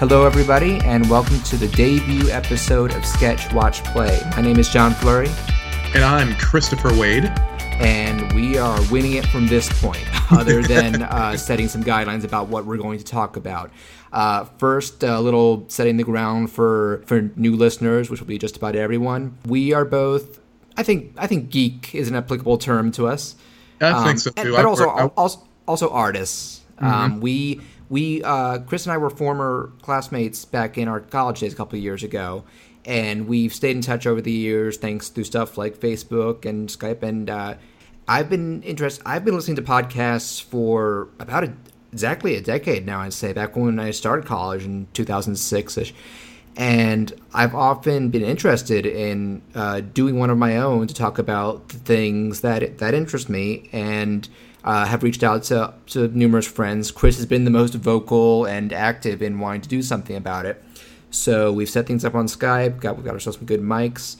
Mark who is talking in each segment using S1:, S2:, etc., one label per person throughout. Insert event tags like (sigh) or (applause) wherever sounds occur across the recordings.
S1: Hello, everybody, and welcome to the debut episode of Sketch Watch Play. My name is John Flurry,
S2: And I'm Christopher Wade.
S1: and we are winning it from this point, (laughs) other than uh, setting some guidelines about what we're going to talk about. Uh, first, a little setting the ground for for new listeners, which will be just about everyone. We are both, I think, I think geek is an applicable term to us.
S2: I
S1: Um,
S2: think so
S1: and-
S2: too.
S1: but also, also, also artists. Um, we we uh, Chris and I were former classmates back in our college days a couple of years ago, and we've stayed in touch over the years thanks to stuff like Facebook and Skype. And uh, I've been interested. I've been listening to podcasts for about a, exactly a decade now. I'd say back when I started college in 2006 ish. And I've often been interested in uh, doing one of my own to talk about the things that that interest me, and uh, have reached out to, to numerous friends. Chris has been the most vocal and active in wanting to do something about it. So we've set things up on Skype. Got we've got ourselves some good mics,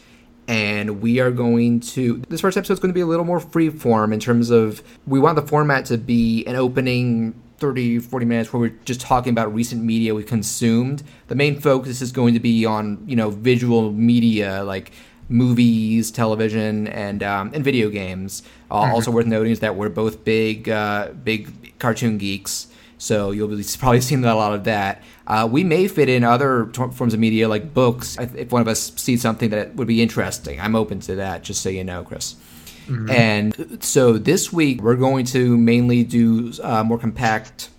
S1: and we are going to. This first episode is going to be a little more free form in terms of we want the format to be an opening 30, 40 minutes where we're just talking about recent media we consumed. The main focus is going to be on, you know, visual media like movies, television, and um, and video games. Uh, Also worth noting is that we're both big, uh, big cartoon geeks. So you'll be probably seeing a lot of that. Uh, we may fit in other t- forms of media like books if if one of us sees something that would be interesting. I'm open to that, just so you know, Chris. And so this week we're going to mainly do uh, more compact,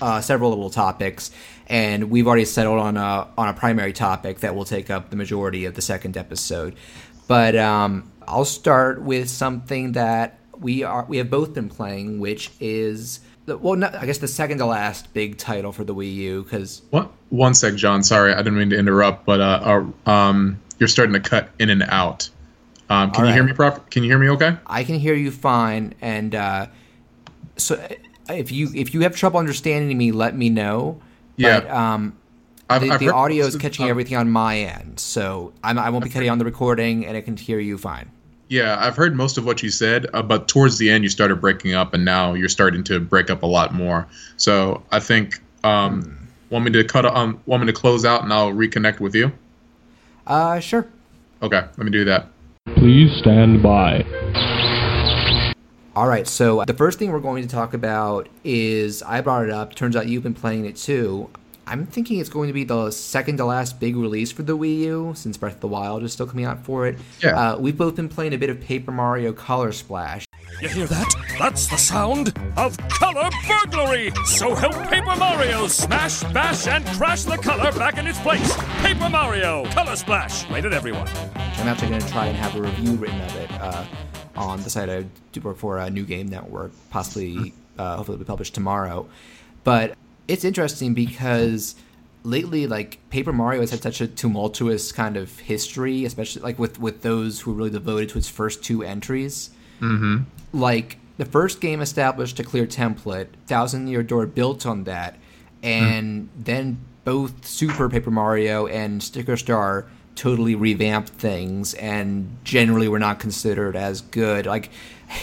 S1: uh, several little topics, and we've already settled on a on a primary topic that will take up the majority of the second episode. But um, I'll start with something that we are we have both been playing, which is well, not, I guess the second to last big title for the Wii U because
S2: What? One sec, John. Sorry, I didn't mean to interrupt, but uh, uh, um, you're starting to cut in and out. Um, can
S1: All
S2: you hear me proper? Can you hear me? Okay.
S1: I can hear you fine, and uh, so if you if you have trouble understanding me, let me know.
S2: Yeah.
S1: But, um,
S2: I've,
S1: the,
S2: I've
S1: the audio is
S2: of-
S1: catching everything on my end, so I'm, I won't be cutting on the recording, and I can hear you fine.
S2: Yeah, I've heard most of what you said, uh, but towards the end you started breaking up, and now you're starting to break up a lot more. So I think um,
S1: Hmm.
S2: want me to cut um, want me to close out, and I'll reconnect with you.
S1: Uh, sure.
S2: Okay, let me do that.
S3: Please stand by.
S1: All right, so the first thing we're going to talk about is I brought it up. Turns out you've been playing it too. I'm thinking it's going to be the second to last big release for the Wii U, since Breath of the Wild is still coming out for it.
S2: Yeah.
S1: Uh, we've both been playing a bit of Paper Mario Color Splash.
S4: You hear that? That's the sound of color burglary! So help Paper Mario smash, bash, and crash the color back in its place! Paper Mario Color Splash! Rated everyone.
S1: I'm actually going to try and have a review written of it uh, on the site I do work for, a New Game Network, possibly, uh, hopefully, it'll be published tomorrow. But it's interesting because lately, like Paper Mario has had such a tumultuous kind of history, especially like with with those who were really devoted to its first two entries. Mm-hmm. Like the first game established a clear template, Thousand Year Door built on that, and then both Super Paper Mario and Sticker Star totally revamped things and generally were not considered as good. Like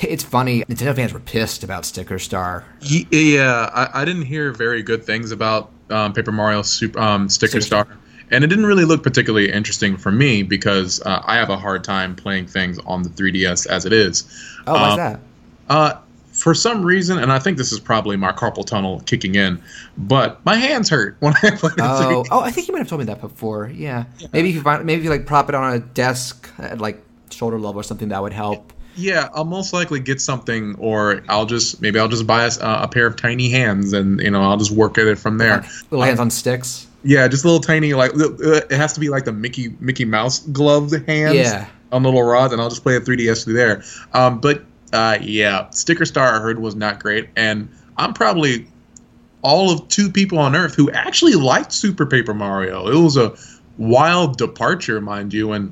S1: it's funny, Nintendo fans were pissed about Sticker Star.
S2: Yeah, I, I didn't hear very good things about um, Paper Mario Super um, Sticker
S1: Sticker
S2: Star, and it didn't really look particularly interesting for me because uh, I have a hard time playing things on the 3DS as it is.
S1: Oh, why's
S2: Um,
S1: that?
S2: Uh, for some reason, and I think this is probably my carpal tunnel kicking in, but my hands hurt when I (laughs) play the
S1: Oh,
S2: 3DS.
S1: oh, I think you might have told me that before. Yeah, maybe if you find, maybe if you like prop it on a desk at like shoulder level or something, that would help.
S2: Yeah, I'll most likely get something, or I'll just maybe I'll just buy a, a pair of tiny hands, and you know I'll just work at it from there.
S1: Little hands on sticks.
S2: Yeah, just little tiny like it has to be like the Mickey Mickey Mouse gloved hands
S1: Yeah.
S2: on little rods, and I'll just play a 3DS through there. Um, but uh, yeah, Sticker Star I heard was not great, and I'm probably all of two people on Earth who actually liked Super Paper Mario. It was a wild departure, mind you, and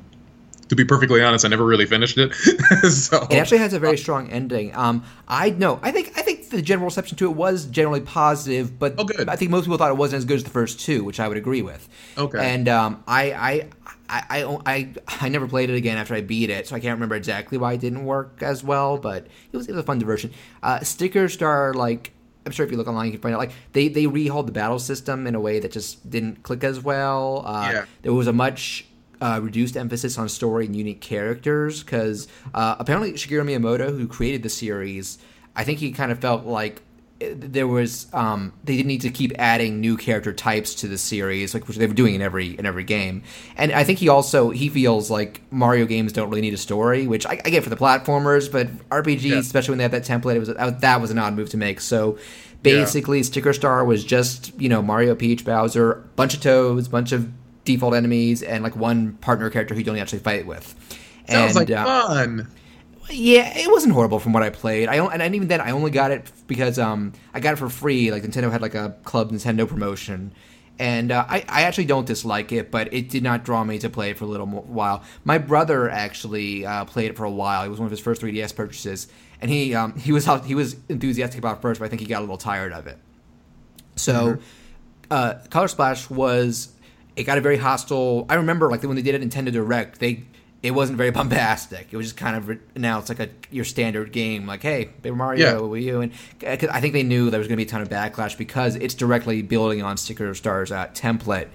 S2: to be perfectly honest, I never really finished it. (laughs) so
S1: It actually has a very strong ending. Um, I know. I think I think the general reception to it was generally positive, but
S2: Oh, good.
S1: I think most people thought it wasn't as good as the first two, which I would agree with.
S2: Okay.
S1: And um, I, I I, I I I never played it again after I beat it, so I can't remember exactly why it didn't work as well. But it was it was a fun diversion. Uh, Sticker Star like I'm sure if you look online, you can find out like they they rehauled the battle system in a way that just didn't click as well. Uh,
S2: Yeah.
S1: There was a much uh, reduced emphasis on story and unique characters because uh, apparently Shigeru Miyamoto, who created the series, I think he kind of felt like there was um, they didn't need to keep adding new character types to the series, like which they were doing in every in every game. And I think he also he feels like Mario games don't really need a story, which I, I get for the platformers, but RPGs,
S2: Yeah. especially
S1: when they have that template, it was that was- an odd move to make. So basically, Sticker Star was just you know Mario, Peach, Bowser, bunch of Toads, bunch of default enemies, and like one partner character who you don't actually fight with.
S2: Sounds
S1: and,
S2: like
S1: uh,
S2: fun.
S1: Yeah, it wasn't horrible from what I played. I and even then, I only got it because um, I got it for free. Like Nintendo had like a Club Nintendo promotion, and uh, I I actually don't dislike it, but it did not draw me to play it for a little mo- while. My brother actually uh, played it for a while. It was one of his first 3DS purchases, and he um, (laughs) he was he was enthusiastic about it first, but I think he got a little tired of it. So, uh, Color Splash was it got a very hostile. I remember like when they did it Nintendo Direct, they it wasn't very (laughs) bombastic. It was just kind of re- announced like a your standard game, like hey, Paper Mario,
S2: Yeah.
S1: Wii U, and uh, 'cause I think they knew there was going to be a ton of backlash because it's directly building on Sticker Star's uh, template,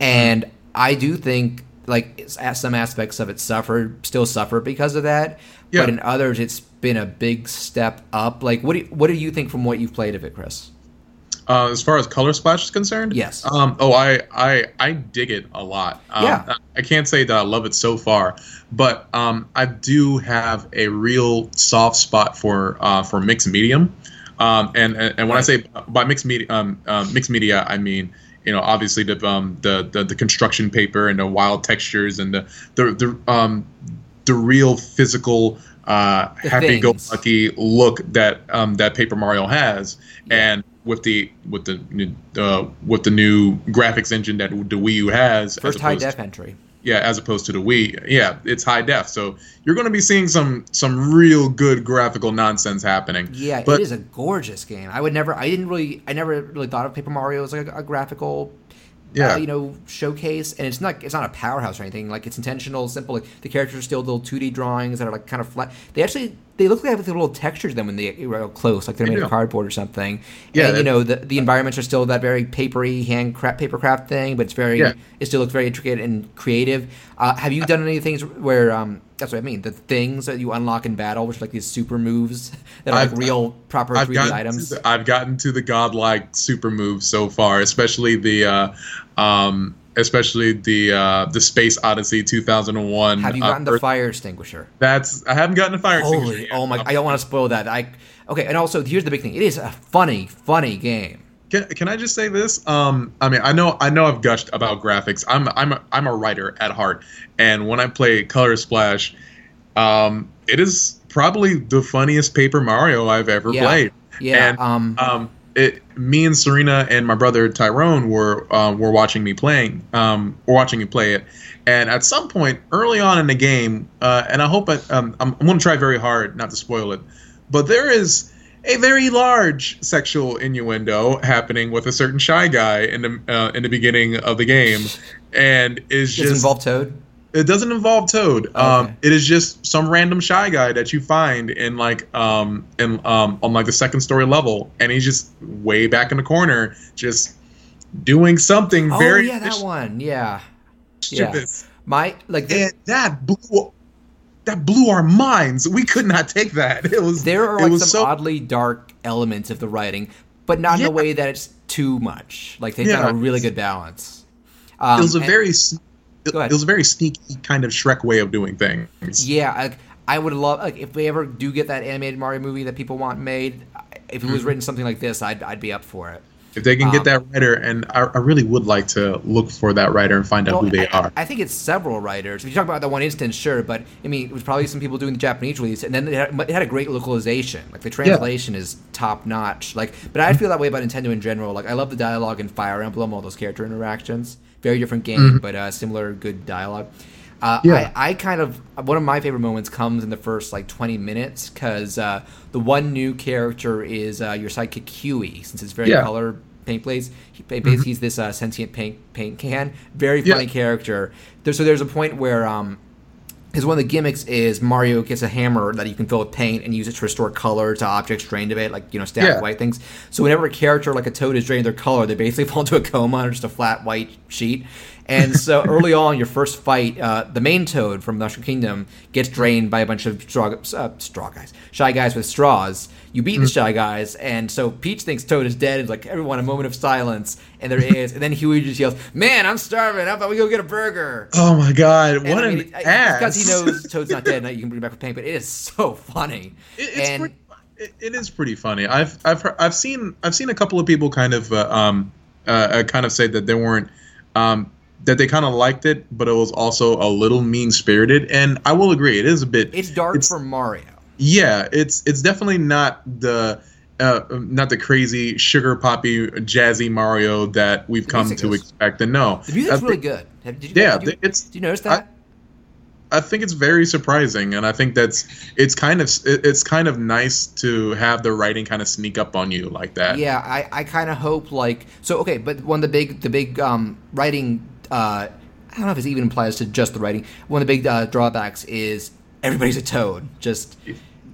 S1: and I do think like it's, some aspects of it suffered, still suffer because of that.
S2: Yeah.
S1: But in others, it's been a big step up. Like, what do you, what do you think from what you've played of it, Chris?
S2: Uh, as far as Color Splash is concerned,
S1: Yes.
S2: Um, oh, I, I I dig it a lot. Um,
S1: Yeah.
S2: I can't say that I love it so far, but um, I do have a real soft spot for uh, for mixed medium. Um, and, and and when I say by mixed media, um, uh, mixed media, I mean you know obviously the um the, the the construction paper and the wild textures and the the the um the real physical uh happy-go-lucky look that um that Paper Mario has, and with the with the uh, with the new graphics engine that the Wii U has,
S1: First high def entry.
S2: yeah, as opposed to the Wii. Yeah, it's high def, so you're going to be seeing some some real good graphical nonsense happening.
S1: Yeah,
S2: but
S1: it is a gorgeous game. I would never, I didn't really, I never really thought of Paper Mario as like a, a graphical,
S2: Yeah.
S1: uh, you know, showcase. And it's not, it's not a powerhouse or anything. Like it's intentional, simple. Like the characters are still little 2D drawings that are like kind of flat. They actually, they look like they have a little texture to them when they are real close, like they're made of cardboard or something.
S2: Yeah,
S1: and you know the the environments are still that very papery hand craft paper craft thing, but it's very,
S2: Yeah.
S1: it still looks very intricate and creative. Uh, have you done any things where? Um, that's what I mean. The things that you unlock in battle, which are like these super moves (laughs) that are
S2: I've-
S1: real proper
S2: I've
S1: 3D
S2: gotten
S1: items.
S2: The, I've gotten to the godlike super moves so far, especially the uh, um, especially the uh, the Space Odyssey 2001.
S1: Have you
S2: uh,
S1: gotten the fire extinguisher?
S2: That's I haven't gotten a fire extinguisher. Yet.
S1: oh my! I don't want to spoil that. I okay, and also here's the big thing. It is a funny, funny game.
S2: Can, can I just say this? Um, I mean, I know I know I've gushed about graphics. I'm I'm a, I'm a writer at heart, and when I play Color Splash, um, it is probably the funniest Paper Mario I've ever
S1: Yeah.
S2: played.
S1: Yeah,
S2: And,
S1: um,
S2: um, it, me and Serena and my brother Tyrone were uh, were watching me playing, um, were watching me play it, and at some point early on in the game, uh, and I hope I, um, I'm, I'm going to try very hard not to spoil it, but there is a very large sexual innuendo happening with a certain shy guy in the uh, in the beginning of the game, and is just
S1: involve Toad?
S2: It doesn't involve Toad.
S1: Okay.
S2: Um, it is just some random shy guy that you find in like um in um on like the second story level, and he's just way back in the corner, just doing something
S1: Oh
S2: very
S1: yeah, that one. Yeah,
S2: mischievous.
S1: my like the-
S2: And that blew that blew our minds. We could not take that. (laughs) It was
S1: there are
S2: it
S1: like
S2: was
S1: some
S2: so
S1: oddly dark elements of the writing, but not in a way that it's too much. Like they
S2: Yeah.
S1: found a really good balance. Um,
S2: it was a
S1: and-
S2: very it, it was a very sneaky kind of Shrek way of doing things.
S1: Yeah, I, I would love like if we ever do get that animated Mario movie that people want made. If it
S2: Mm-hmm.
S1: was written something like this, I'd I'd be up for it.
S2: If they can
S1: Um,
S2: get that writer, and I, I really would like to look for that writer and find out
S1: Well,
S2: who they
S1: I,
S2: are.
S1: I think it's several writers. If you talk about that one instance, sure, but I mean, it was probably some people doing the Japanese release, and then it had, it had a great localization. Like the translation is top notch. Like, but I feel that way about Nintendo in general. Like, I love the dialogue in Fire Emblem, all those character interactions. Very different game, but uh, similar good dialogue. Uh,
S2: Mm-hmm. Yeah.
S1: I, I kind of one of my favorite moments comes in the first like 20 minutes because uh, the one new character is uh, your sidekick Huey, since it's very
S2: Yeah.
S1: color paint plays. He, basically, he's this uh, sentient paint paint can. Very
S2: Yeah.
S1: funny character. There, so there's a point where um, because one of the gimmicks is Mario gets a hammer that you can fill with paint and use it to restore color to objects drained of it, like you know static
S2: Yeah.
S1: white things. So whenever a character like a toad is drained their color, they basically (laughs) fall into a coma or just a flat white sheet. And (laughs) so early on, your first fight, uh, the main toad from Mushroom Kingdom gets drained by a bunch of straw, uh, straw guys, shy guys with straws. You beat the shy guys, and so Peach thinks Toad is dead. And like everyone, a moment of silence, and there is. And then Huey just yells, "Man, I'm starving! How about we go get a burger?"
S2: Oh my god,
S1: And,
S2: what
S1: I mean,
S2: an
S1: it-
S2: ass!
S1: Because he knows (laughs) Toad's not dead, and you can bring him back with pain. But it is so funny.
S2: It- it's
S1: and
S2: pretty, it, it is pretty funny. I've I've heard, I've seen I've seen a couple of people kind of uh, um uh, uh, kind of say that they weren't um that they kind of liked it, but it was also a little mean spirited. And I will agree, it is a bit.
S1: it's dark
S2: it's-
S1: for Mario.
S2: Yeah, it's it's definitely not the. Uh, not the crazy sugar poppy jazzy Mario that we've come to expect and know.
S1: The music's
S2: I
S1: really good. Have- Did you,
S2: Yeah,
S1: you,
S2: it's
S1: did you notice that?
S2: I think it's very surprising, and I think that's it's kind of it's kind of nice to have the writing kind of sneak up on you like that.
S1: Yeah, I, I kind of hope like so. Okay, but one of the big the big um, writing. Uh, I don't know if it even applies to just the writing. One of the big uh, drawbacks is everybody's a toad. Just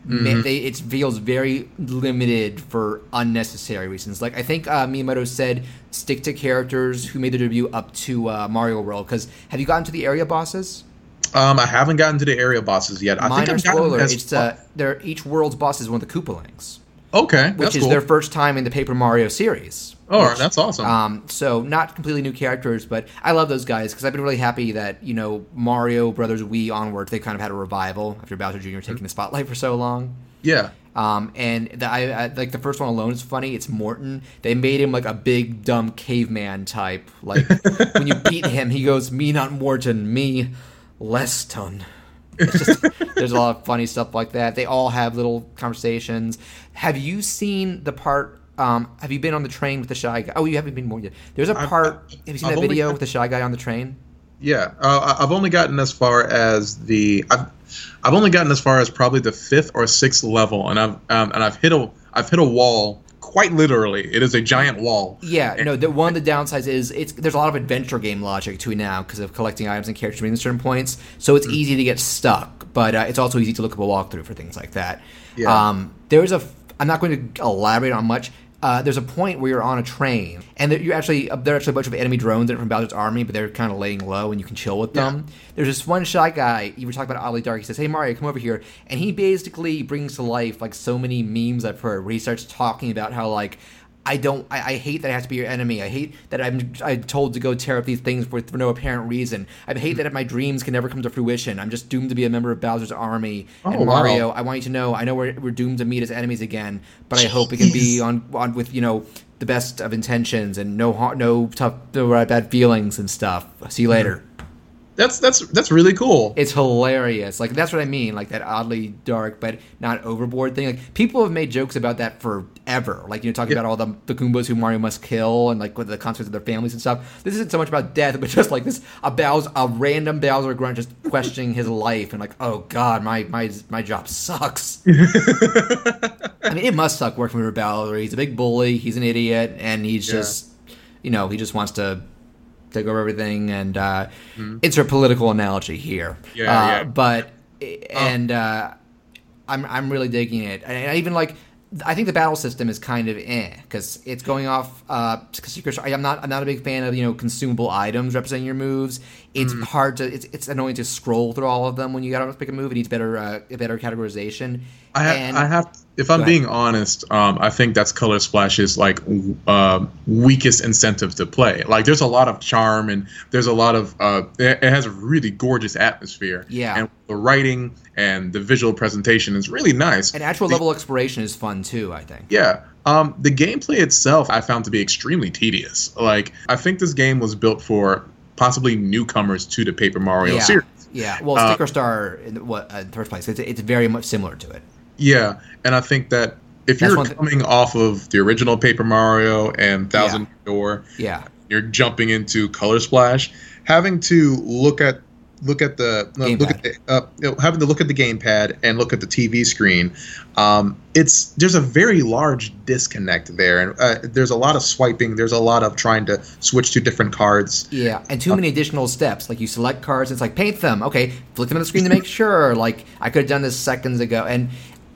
S1: ma- they, it feels very limited for unnecessary reasons. Like I think uh, Miyamoto said, stick to characters who made their debut up to uh, Mario World. Because have you gotten to the area bosses?
S2: Um, I haven't gotten to the area bosses yet. I think
S1: Minor
S2: I've gotten
S1: spoiler. It's uh, they're, each world's boss is one of the Koopalings,
S2: okay,
S1: which is
S2: cool.
S1: their first time in the Paper Mario series.
S2: oh,
S1: which-
S2: that's awesome.
S1: Um, so not completely new characters, but I love those guys because I've been really happy that you know Mario Brothers Wii onward they kind of had a revival after Bowser Jr. taking the spotlight for so long.
S2: yeah,
S1: Um, and the, I, I like the first one alone is funny. It's Morton. They made him like a big dumb caveman type. Like (laughs) when you beat him, he goes, "Me not Morton, me Leston." It's just, there's a lot of funny stuff like that. They all have little conversations. Have you seen the part? Um, have you been on the train with the shy guy? Oh, you haven't been more yet. There's a part.
S2: I've-
S1: have you seen
S2: I've
S1: that
S2: only
S1: video with the shy guy on the train?
S2: yeah. Uh, I've only gotten as far as the I've I've only gotten as far as probably the fifth or sixth level, and I've um, and I've hit a I've hit a wall quite literally. It is a giant wall.
S1: Yeah, no. The, one of the (laughs) downsides is it's there's a lot of adventure game logic to it now because of collecting items and characters meeting certain points. So it's easy to get stuck, but uh, it's also easy to look up a walkthrough for things like that.
S2: Yeah.
S1: Um, there is a. I'm not going to elaborate on much. Uh, there's a point where you're on a train, and there- you're actually uh, there are actually a bunch of enemy drones that are from Bowser's army, but they're kind of laying low, and you can chill with them. There's this one shy guy. You were talking about Oddly Dark. He says, "Hey Mario, come over here," and he basically brings to life like so many memes I've heard, where he starts talking about how like I don't. I, I hate that I have to be your enemy. I hate that I'm. I'm told to go tear up these things for, for no apparent reason. I hate that my dreams can never come to fruition. I'm just doomed to be a member of Bowser's army.
S2: Oh,
S1: and
S2: wow.
S1: Mario, I want you to know. I know we're, we're doomed to meet as enemies again, but I hope it can be on on with you know the best of intentions and no no tough no bad feelings and stuff. See you later.
S2: That's that's that's really cool.
S1: It's hilarious. Like that's what I mean. Like that oddly dark but not overboard thing. Like people have made jokes about that forever. Like you know, talking
S2: Yeah.
S1: about all the the Goombas who Mario must kill and like with the consequences of their families and stuff. This isn't so much about death, but (laughs) just like this a Bowser, a random Bowser grunt just (laughs) questioning his life and like, oh god, my my my job sucks. (laughs) I mean, it must suck working with Bowser. He's a big bully. He's an idiot, and he's
S2: Yeah.
S1: just, you know, he just wants to take over everything. And uh, it's a political analogy here.
S2: Mm-hmm. Yeah,
S1: uh,
S2: yeah.
S1: But and uh, I'm I'm really digging it, and I even like. I think the battle system is kind of eh because it's going off. Uh, 'cause Sticker Star- I'm not. I'm not a big fan of you know consumable items representing your moves. It's
S2: Mm.
S1: hard to. It's, it's annoying to scroll through all of them when you got to pick a move. It needs better uh, better categorization.
S2: I
S1: And-
S2: I have. If I'm being honest, um, I think that's Color Splash's like w- uh, weakest incentive to play. Like, there's a lot of charm and there's a lot of. Uh, it, it has a really gorgeous atmosphere.
S1: Yeah.
S2: And the writing and the visual presentation is really nice.
S1: And actual
S2: The-
S1: level exploration is fun too. I think.
S2: Yeah. Um, the gameplay itself, I found to be extremely tedious. Like, I think this game was built for possibly newcomers to the Paper Mario
S1: yeah.
S2: series.
S1: Yeah. Well,
S2: Uh,
S1: Sticker Star, in the, what uh, in the first place, it's, it's very much similar to it.
S2: Yeah, and I think that if
S1: That's
S2: you're coming off of the original Paper Mario and Thousand Year Door,
S1: Yeah.
S2: you're jumping into Color Splash, having to look at look at the uh, look at the, uh, you know, having to look at the gamepad and look at the TV screen, um, it's there's a very large disconnect there, and uh, there's a lot of swiping. There's a lot of trying to switch to different cards.
S1: Yeah, and too many additional steps. Like you select cards, it's like paint them. Okay, flick them on the screen to make (laughs) sure. Like I could have done this seconds ago, and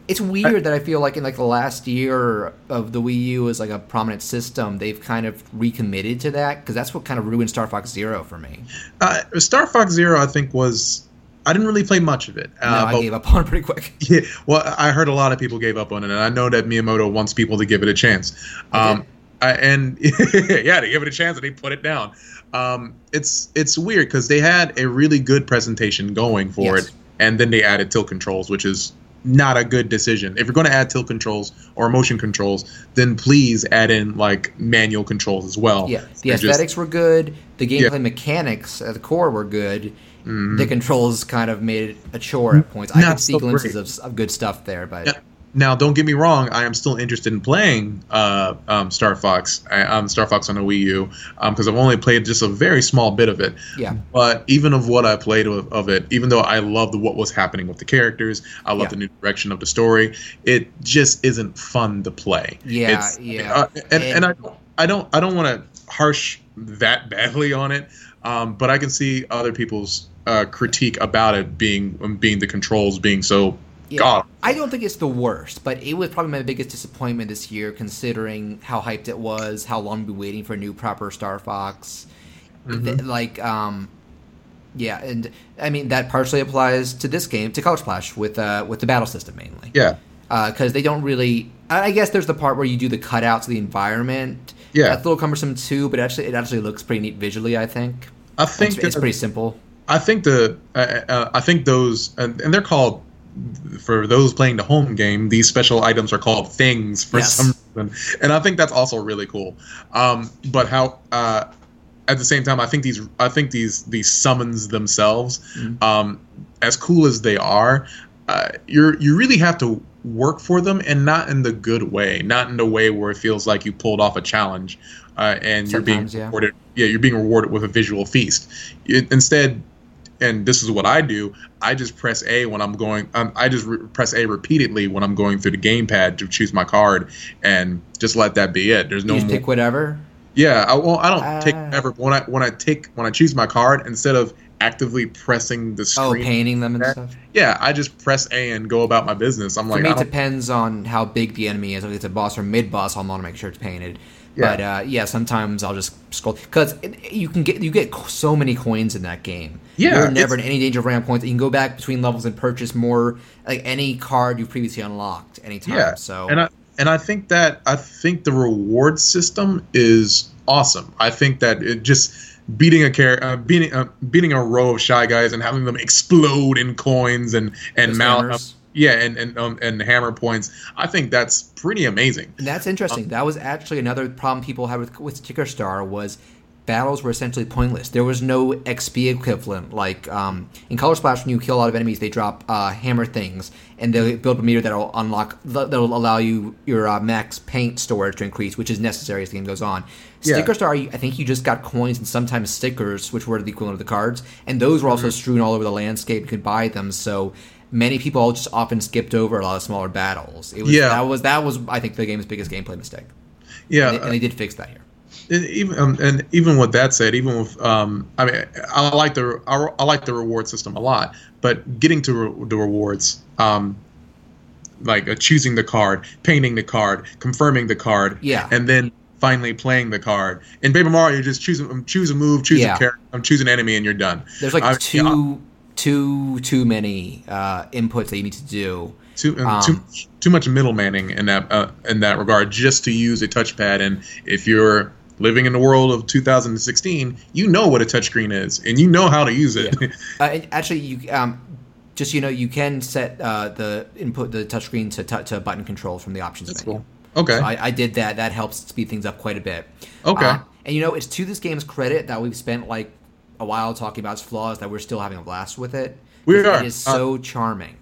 S1: it's weird that I feel like in like the last year of the Wii U as like a prominent system, they've kind of recommitted to that because that's what kind of ruined Star Fox Zero for me.
S2: Uh, Star Fox Zero, I think, was I didn't really play much of it.
S1: No,
S2: Uh,
S1: I
S2: but-
S1: gave up on it pretty quick. (laughs)
S2: Yeah, well, I heard a lot of people gave up on it, and I know that Miyamoto wants people to give it a chance. Um, I, and (laughs) yeah, they give it a chance, and they put it down. Um, it's it's weird because they had a really good presentation going for
S1: Yes.
S2: it, and then they added tilt controls, which is not a good decision. If you're going to add tilt controls or motion controls, then please add in like manual controls as well.
S1: Yeah, the
S2: They're just-
S1: aesthetics were good. The gameplay
S2: Yeah. Mm-hmm.
S1: mechanics at the core were good. The controls kind of made it a chore at points. I could see
S2: so
S1: glimpses of, of good stuff there, but
S2: Yeah. Now, don't get me wrong. I am still interested in playing uh, um, Star Fox. I, um, Star Fox on the Wii U because I've only played just a very small bit of it.
S1: Yeah.
S2: But even of what I played of, of it, even though I loved what was happening with the characters, I love
S1: Yeah.
S2: the new direction of the story. It just isn't fun to play.
S1: Yeah,
S2: It's-
S1: yeah.
S2: uh, and,
S1: And-
S2: and I, I don't, I don't want to harsh that (laughs) badly on it. Um, but I can see other people's uh, critique about it being um, being the controls being so
S1: Yeah.
S2: god
S1: I don't think it's the worst, but it was probably my biggest disappointment this year, considering how hyped it was, how long we've been waiting for a new proper Star Fox.
S2: Mm-hmm.
S1: Th- like, um, yeah, and I mean that partially applies to this game, to Color Splash, with uh, with the battle system mainly.
S2: Yeah.
S1: because they don't really. I I guess there's the part where you do the cutouts of the environment.
S2: Yeah.
S1: that's a little cumbersome too, but actually, it actually looks pretty neat visually. I think.
S2: I think
S1: it's, it's pretty simple.
S2: I think the uh, uh, I think those and they're called for those playing the home game. These special items are called things for
S1: Yes.
S2: some reason, and I think that's also really cool. Um, but how uh, at the same time, I think these I think these these summons themselves, um, as cool as they are, uh, you're you really have to work for them, and not in the good way, not in the way where it feels like you pulled off a challenge. Uh, and you're being
S1: Sometimes, yeah.
S2: rewarded. Yeah, you're being rewarded with a visual feast. It, instead, and this is what I do. I just press A when I'm going. Um, I just re- press A repeatedly when I'm going through the gamepad to choose my card, and just let that be it. There's no
S1: you
S2: more.
S1: pick whatever.
S2: yeah, I, well, I don't take
S1: Ah.
S2: ever when I when I take when I choose my card instead of actively pressing the
S1: Oh,
S2: screen.
S1: painting them and stuff.
S2: Yeah, I just press A and go about my business. I'm
S1: For
S2: like,
S1: me, it depends on how big the enemy is. If it's a boss or mid boss, I'll want to make sure it's painted.
S2: Yeah.
S1: But uh, yeah, sometimes I'll just scroll because you can get you get so many coins in that game.
S2: Yeah,
S1: you're never in any danger of running points. You can go back between levels and purchase more, like any card you've previously unlocked anytime.
S2: yeah.
S1: So
S2: and I and I think that I think the reward system is awesome. I think that it just beating a car- uh, beating uh, beating a row of shy guys and having them explode in coins and and mount. Yeah and and um, and hammer points. I think that's pretty amazing.
S1: And that's interesting. that was actually another problem people had with with Sticker Star was battles were essentially pointless. There was no XP equivalent. Like um, in Color Splash, when you kill a lot of enemies, they drop uh, hammer things, and they build a meter that'll unlock that'll allow you your uh, max paint storage to increase, which is necessary as the game goes on.
S2: Yeah.
S1: Sticker Star, I think you just got coins and sometimes stickers, which were the equivalent of the cards, and those were also strewn all over the landscape. You could buy them, so. Many people just often skipped over a lot of smaller battles. It was,
S2: Yeah.
S1: that was that was I think the game's biggest gameplay mistake.
S2: Yeah,
S1: And they, and they did fix that here.
S2: And even um, and even with that said, even with um, I mean, I like the I, I like the reward system a lot, but getting to re- the rewards, um, like uh, choosing the card, painting the card, confirming the card,
S1: Yeah.
S2: and then finally playing the card. In Paper Mario, you just choose um, choose a move, choose
S1: Yeah.
S2: a character, um, choose an enemy, and you're done.
S1: There's like
S2: I-
S1: too too too many uh, inputs that you need to do.
S2: too um,
S1: Um,
S2: too too much middlemaning in that uh, in that regard just to use a touchpad and if you're living in the world of 2016 you know what a touchscreen is and you know how to use it (laughs)
S1: Uh, actually, you um, just you know you can set uh, the input the touchscreen to tou- to button control from the options
S2: That's
S1: menu.
S2: cool. okay
S1: So I, I did that. That helps speed things up quite a bit.
S2: Okay.
S1: Uh, and you know, it's to this game's credit that we've spent like a while talking about its flaws that we're still having a blast with it.
S2: We
S1: It-
S2: are.
S1: It is
S2: Uh,
S1: so charming.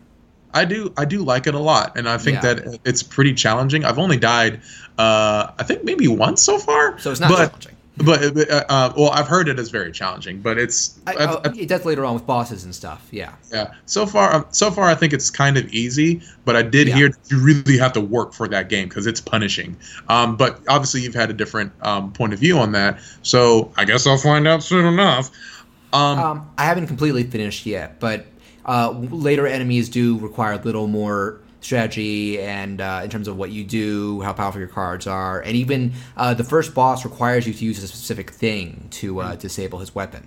S2: I do I do like it a lot and I think
S1: Yeah.
S2: that it's pretty challenging I've only died uh I think maybe once so far
S1: So it's not
S2: but
S1: challenging.
S2: But uh, uh, well, I've heard it is very challenging, but it's
S1: I,
S2: I've-
S1: oh, it does later on with bosses and stuff. Yeah.
S2: Yeah. So far, um, so far, I think it's kind of easy, but I did
S1: Yeah.
S2: hear that you really have to work for that game because it's punishing. Um, but obviously, you've had a different um, point of view on that, so I guess I'll find out soon enough. Um,
S1: Um, I haven't completely finished yet, but uh, later enemies do require a little more strategy and uh, in terms of what you do, how powerful your cards are, and even uh, the first boss requires you to use a specific thing to uh, disable his weapon.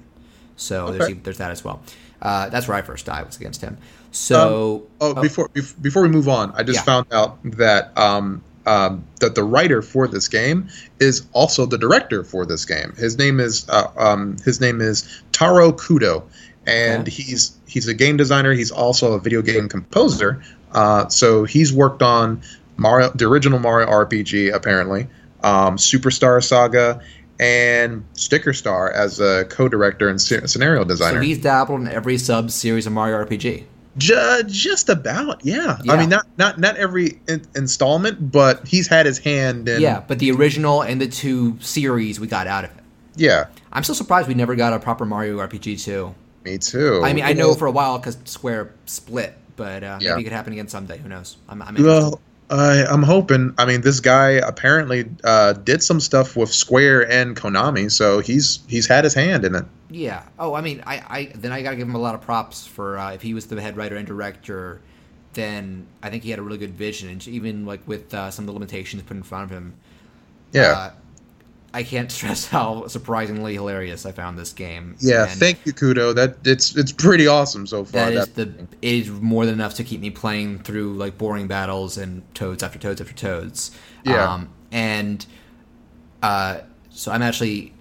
S1: So there's,
S2: Okay.
S1: even- there's that as well. Uh, that's where I first died was against him. So
S2: oh, before before we move on, I just
S1: Yeah.
S2: found out that um, um, that the writer for this game is also the director for this game. His name is uh, um, his name is Taro Kudo, and
S1: Okay.
S2: he's he's a game designer. He's also a video game composer. Uh, so he's worked on Mario, the original Mario RPG, apparently, um, Superstar Saga, and Sticker Star as a co-director and sce- scenario designer.
S1: so he's dabbled in every sub series of Mario RPG.
S2: Ju- just about, yeah.
S1: Yeah.
S2: I mean, not not not every in- installment, but he's had his hand in.
S1: Yeah, but the original and the two series we got out of it.
S2: yeah.
S1: I'm still surprised we never got a proper Mario RPG too.
S2: Me too.
S1: I mean, I know for a while because Square split, but uh,
S2: Yeah.
S1: maybe it could happen again someday. Who knows? I'm, I'm.
S2: Well, I, I'm hoping. I mean, this guy apparently uh, did some stuff with Square and Konami, so he's he's had his hand in it.
S1: yeah. Oh, I mean, I, I then I gotta give him a lot of props for uh, if he was the head writer and director, then I think he had a really good vision, and even like with uh, some of the limitations put in front of him.
S2: Yeah.
S1: I can't (laughs) stress how surprisingly hilarious I found this game.
S2: yeah.
S1: And
S2: Thank you, Kudo. That it's it's pretty awesome so far.
S1: That is
S2: That-
S1: the it is more than enough to keep me playing through like boring battles and toads after toads after toads.
S2: Yeah.
S1: Um, and uh, so I'm actually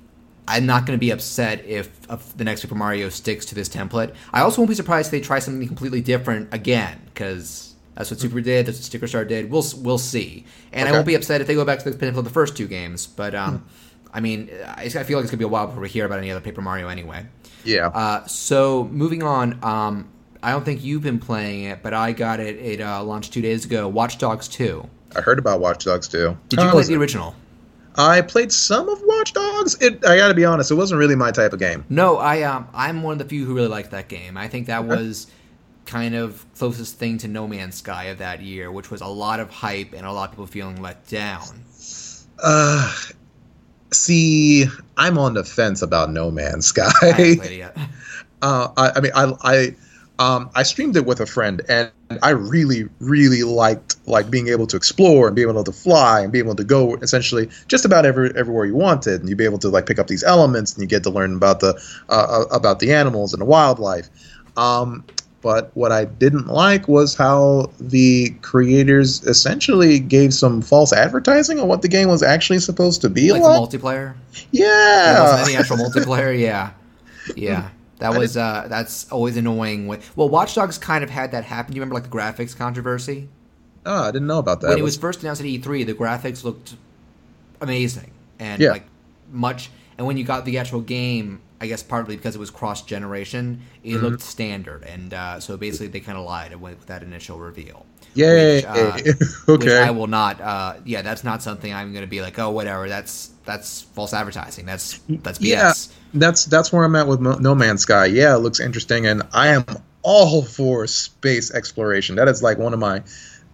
S1: I'm not going to be upset if, if the next Super Mario sticks to this template. I also won't be surprised if they try something completely different again because that's what Super did. That's what Sticker Star did. We'll we'll see. And I won't be upset if they go back to the template of the first two games. But um, I mean, I, feel like it's going to be a while before we hear about any other Paper Mario anyway.
S2: yeah.
S1: Uh, so moving on, um, I don't think you've been playing it, but I got it. It uh, launched two days ago. Watch Dogs Two.
S2: I heard about Watch Dogs Two.
S1: Did you
S2: How
S1: play the original?
S2: I played some of Watch Dogs. It, I got to be honest, it wasn't really my type of game.
S1: No, I um, I'm one of the few who really liked that game. I think that was kind of closest thing to No Man's Sky of that year, which was a lot of hype and a lot of people feeling let down.
S2: Uh, see, I'm on the fence about No Man's Sky.
S1: I haven't played it yet. (laughs)
S2: uh, I, I mean, I, I, um, I streamed it with a friend, and I really, really liked like being able to explore and being able to fly and being able to go essentially just about every, everywhere you wanted, and you'd be able to like pick up these elements, and you get to learn about the uh, uh, about the animals and the wildlife. Um, but what I didn't like was how the creators essentially gave some false advertising on what the game was actually supposed to be
S1: Like
S2: like.
S1: the multiplayer.
S2: yeah,
S1: There wasn't any actual multiplayer. Yeah, yeah. (laughs) That was uh, that's always annoying. When, well, Watch Dogs kind of had that happen. Do you remember like the graphics controversy?
S2: oh, I didn't know about that.
S1: when it was first announced at E3, the graphics looked amazing and
S2: Yeah.
S1: like much. And when you got the actual game, I guess partly because it was cross generation, it
S2: Mm-hmm.
S1: looked standard, and uh, so basically they kind of lied and went with that initial reveal.
S2: Yay!
S1: Which, uh, (laughs)
S2: okay.
S1: I will not. Uh, yeah, that's not something I'm going to be like, oh, whatever. That's that's false advertising. That's that's BS.
S2: Yeah, that's that's where I'm at with Mo- No Man's Sky. Yeah, it looks interesting, and I am all for space exploration. That is like one of my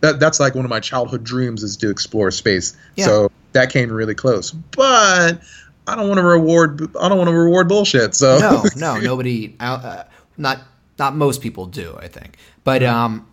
S2: that that's like one of my childhood dreams is to explore space.
S1: Yeah.
S2: So that came really close, but I don't want to reward. I don't want to reward bullshit. So
S1: no, (laughs) no, nobody. Uh, not not most people do. I think, but um.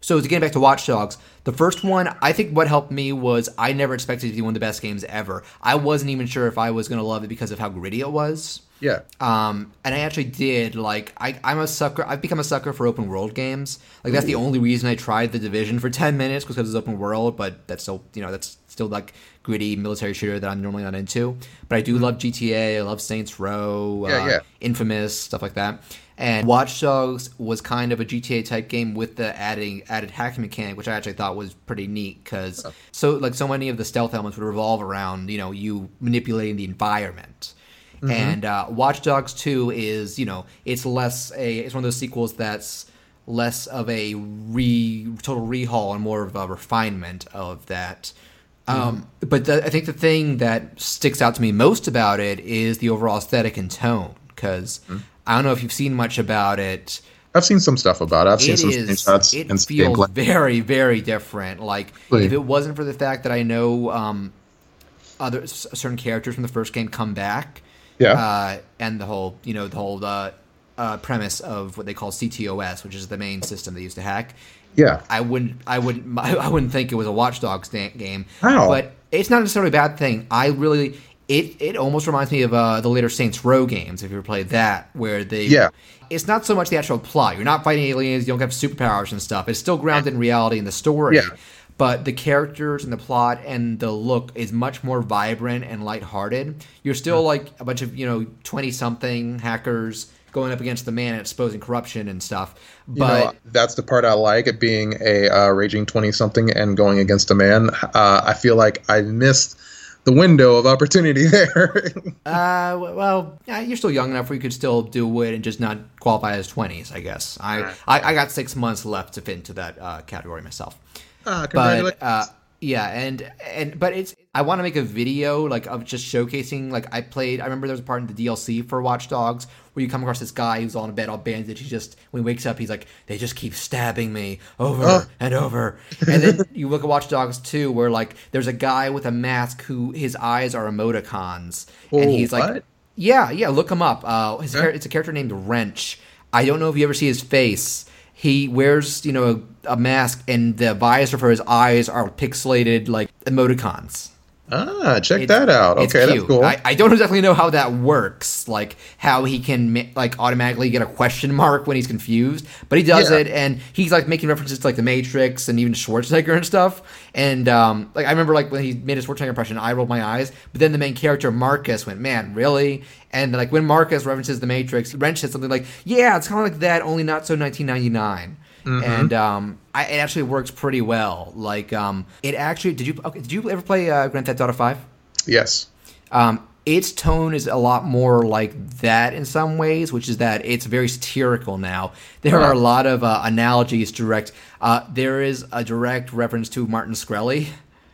S1: So to get back to Watch Dogs, the first one, I think what helped me was I never expected it to be one of the best games ever. I wasn't even sure if I was going to love it because of how gritty it was.
S2: yeah,
S1: Um, and I actually did. Like, I, I'm a sucker. I've become a sucker for open world games. Like, that's the only reason I tried the Division for ten minutes was because it's open world. But that's still, you know, that's still like gritty military shooter that I'm normally not into. But I do love GTA. I love Saints Row.
S2: Yeah,
S1: uh,
S2: yeah.
S1: Infamous stuff like that. And Watch Dogs was kind of a GTA type game with the adding added hacking mechanic, which I actually thought was pretty neat because so like so many of the stealth elements would revolve around you know you manipulating the environment. And uh, Watch Dogs 2 is, you know, it's less a, it's one of those sequels that's less of a re total rehaul and more of a refinement of that Um, but the, I think the thing that sticks out to me most about it is the overall aesthetic and tone. Because I don't know if you've seen much about it.
S2: I've seen some stuff about it. I've seen
S1: It
S2: some
S1: is.
S2: screenshots
S1: It
S2: and some
S1: feels
S2: gameplay.
S1: very, very different. Like
S2: Really?
S1: if it wasn't for the fact that I know um, other certain characters from the first game come back,
S2: Yeah.
S1: uh, and the whole you know the whole uh, uh, premise of what they call CTOS, which is the main system they used to hack.
S2: Yeah.
S1: I wouldn't, I wouldn't, (laughs) I wouldn't think it was a Watch Dogs game.
S2: How?
S1: But it's not necessarily a bad thing. I really, it, it almost reminds me of uh, the later Saints Row games. If you ever played that, where they,
S2: Yeah.
S1: it's not so much the actual plot. You're not fighting aliens. You don't have superpowers and stuff. It's still grounded in reality in the story.
S2: Yeah.
S1: But the characters and the plot and the look is much more vibrant and lighthearted. You're still like a bunch of you know twenty something hackers going up against the man and exposing corruption and stuff.
S2: You
S1: But
S2: know, that's the part I like it being a uh, raging 20 something and going against a man. Uh, I feel like I missed the window of opportunity (laughs) there.
S1: Uh, well, yeah, you're still young enough where you could still do it and just not qualify as 20s, I guess. I, I, I got six months left to fit into that uh, category myself.
S2: Congratulations.
S1: But uh, yeah, and and but it's I want to make a video like of just showcasing like I played. I remember there was a part in the DLC for Watch Dogs where you come across this guy who's all in bed, all bandaged. He just when he wakes up, he's like, they just keep stabbing me over
S2: Oh.
S1: and over. And then (laughs) you look at Watch Dogs 2, where like there's a guy with a mask who his eyes are emoticons, and
S2: Oh,
S1: he's like,
S2: what?
S1: yeah, yeah, look him up. Uh, his it's a character named Wrench. I don't know if you ever see his face. He wears, you know, a, a mask, and the visor for his eyes are pixelated like emoticons.
S2: Ah, check
S1: It's-
S2: that out. Okay, that's cool.
S1: I, I don't exactly know how that works, like how he can like automatically get a question mark when he's confused, but he does
S2: Yeah.
S1: it, and he's like making references to like the Matrix and even Schwarzenegger and stuff. And um, like I remember like when he made his Schwarzenegger impression, I rolled my eyes, but then the main character Marcus went, "Man, really?" And like when Marcus references the Matrix, Wrench said something like, "Yeah, it's kind of like that, only not so 1999." And um, I, it actually works pretty well. Like, um, it actually did you okay, did you ever play uh, Grand Theft Auto Five?
S2: yes.
S1: Um, its tone is a lot more like that in some ways, which is that it's very satirical now. There are a lot of uh, analogies direct. Uh, there is a direct reference to Martin Shkreli,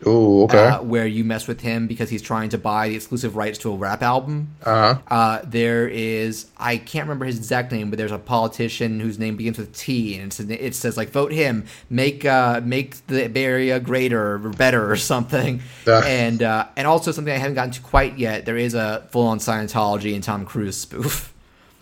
S2: Ooh, okay.
S1: uh, where you mess with him because he's trying to buy the exclusive rights to a rap album.
S2: Uh-huh.
S1: Uh, there is I can't remember his exact name, but there's a politician whose name begins with T, and it's, it says like vote him, make uh, make the Bay Area greater or better or something. And uh, and also something I haven't gotten to quite yet. There is a full on Scientology and Tom Cruise spoof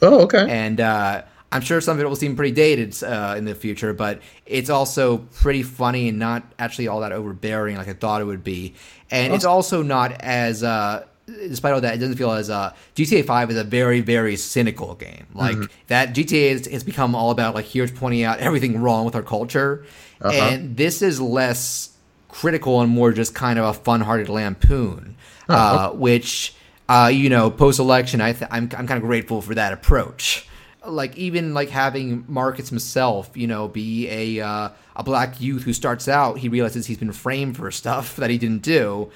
S2: oh, okay.
S1: and uh, I'm sure some of it will seem pretty dated uh, in the future, but it's also pretty funny and not actually all that overbearing like I thought it would be. And it's also not as, uh, despite all that, it doesn't feel as uh, GTA Five is a very very cynical game. Like that GTA has, has become all about like here's pointing out everything wrong with our culture, and this is less critical and more just kind of a fun-hearted lampoon, uh, which uh, you know, post-election, I th- I'm I'm kind of grateful for that approach. Like even like having Marcus himself, you know, be a uh, a black youth who starts out, he realizes he's been framed for stuff that he didn't do.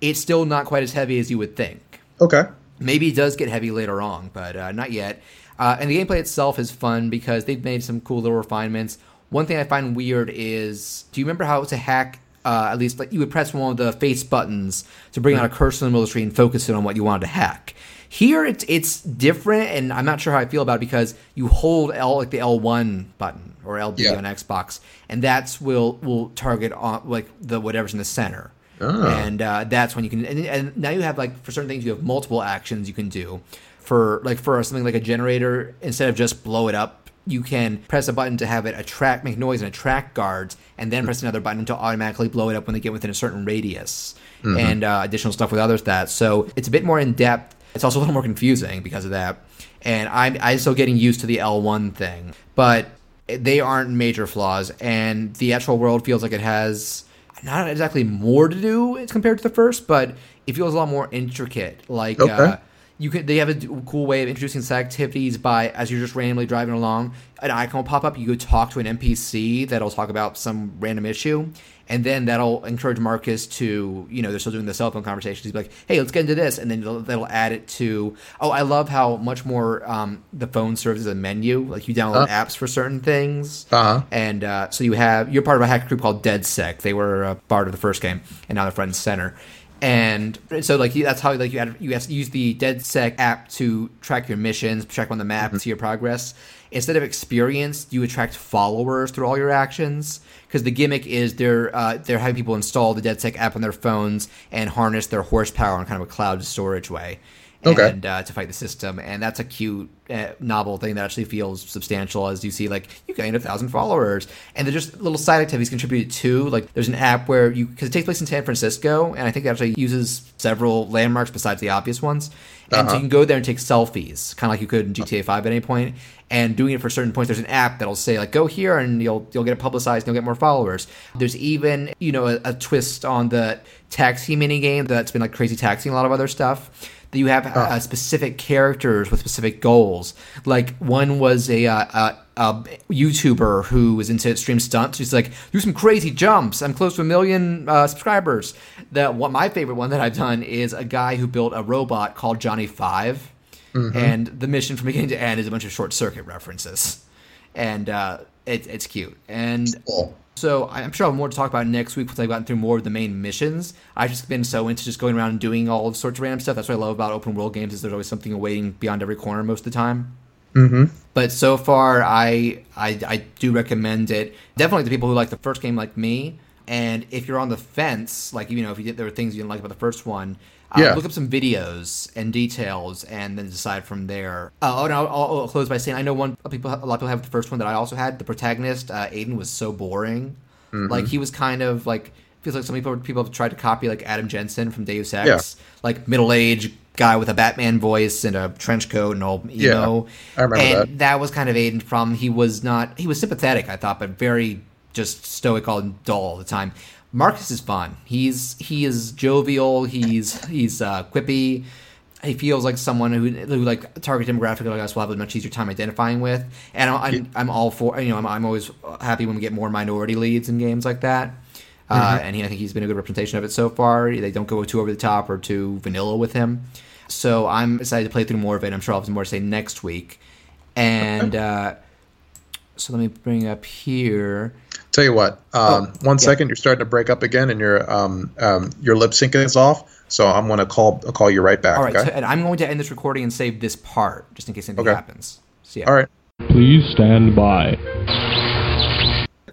S1: It's still not quite as heavy as you would think.
S2: okay.
S1: Maybe it does get heavy later on, but uh, not yet. Uh, and the gameplay itself is fun because they've made some cool little refinements. One thing I find weird is, do you remember how to hack? Uh, at least like you would press one of the face buttons to bring out a cursor in the middle of the screen and focus it on what you wanted to hack. Here it's it's different, and I'm not sure how I feel about it because you hold L like the L1 button or LB
S2: Yeah.
S1: on Xbox, and that's will will target on like the whatever's in the center
S2: Oh.
S1: and uh, that's when you can and, and now you have like for certain things you have multiple actions you can do for like for something like a generator instead of just blow it up you can press a button to have it attract make noise and attract guards and then press another button to automatically blow it up when they get within a certain radius and uh, additional stuff with others that. so it's a bit more in depth it's also a little more confusing because of that and i'm i'm still getting used to the l1 thing but they aren't major flaws and the actual world feels like it has not exactly more to do as compared to the first, but it feels a lot more intricate. Like,
S2: Okay.
S1: uh, you could they have a cool way of introducing side activities by as you're just randomly driving along an icon will pop up you go talk to an npc that'll talk about some random issue and then that'll encourage marcus to you know they're still doing the cell phone conversations he's like hey let's get into this and then they'll, they'll add it to oh i love how much more um, the phone serves as a menu like you download
S2: Uh.
S1: apps for certain things
S2: Uh-huh.
S1: and uh, so you have you're part of a hacker group called DeadSec. They were a part of the first game, and now they're front and center. And so like you- that's how like you add, you have to use the DeadSec app to track your missions, track on the map, and see your progress. Instead of experience, you attract followers through all your actions. Because the gimmick is they're uh, they're having people install the DeadSec app on their phones and harness their horsepower in kind of a cloud storage way
S2: Okay.
S1: and uh, to fight the system. And that's a cute, uh, novel thing that actually feels substantial as you see, like, you gained a thousand followers. And they're just little side activities contributed to. Like, there's an app where you, because it takes place in San Francisco, and I think it actually uses several landmarks besides the obvious ones. And so you can go there and take selfies, kind of like you could in GTA 5 at any point. And doing it for certain points, there's an app that'll say like, "Go here," and you'll you'll get it publicized, and you'll get more followers. There's even you know a, a twist on the taxi mini game that's been like crazy taxi and a lot of other stuff that you have uh, specific characters with specific goals. Like one was a, uh, a, a YouTuber who was into extreme stunts. He's like, do some crazy jumps. I'm close to a million uh, subscribers. That what my favorite one that I've done is a guy who built a robot called Johnny 5 and the mission from beginning (laughs) to end is a bunch of short circuit references, and uh, it, it's cute and.
S2: Cool.
S1: So I'm sure I'll have more to talk about next week once I've gotten through more of the main missions. I've just been so into just going around and doing all sorts of random stuff. That's what I love about open world games is there's always something awaiting beyond every corner most of the time.
S2: Mm-hmm.
S1: But so far, I, I I do recommend it. Definitely to people who like the first game, like me. And if you're on the fence, like you know, if you did, there were things you didn't like about the first one, uh,
S2: Yeah.
S1: look up some videos and details, and then decide from there. Uh, oh, and I'll, I'll, close by saying I know one people, a lot of people have the first one that I also had. The protagonist, uh, Aiden, was so boring. Like he was kind of like feels like some people people have tried to copy like Adam Jensen from Deus Ex,
S2: Yeah.
S1: like middle aged guy with a Batman voice and a trench coat and all emo.
S2: Yeah, I remember
S1: and
S2: that.
S1: was kind of Aiden's problem. He was not. He was sympathetic, I thought, but very just stoical and dull all the time. Marcus is fun. He's he is jovial. He's he's uh, quippy. He feels like someone who, who like target demographic like us will have a much easier time identifying with. And I'm, I'm, I'm all for you know I'm, I'm always happy when we get more minority leads in games like that. Uh, and he, I think he's been a good representation of it so far. They don't go too over the top or too vanilla with him. So I'm excited to play through more of it. I'm sure I'll have more to say next week. And uh, so let me bring up here.
S2: Tell you what, um, one
S1: Oh, yeah.
S2: second, you're starting to break up again, and your um, um, your lip syncing is off. So I'm going to call I'll call you right back.
S1: All right,
S2: okay.
S1: so, and I'm going to end this recording and save this part just in case anything
S2: Okay.
S1: happens. See ya.
S2: All right.
S3: Please stand by.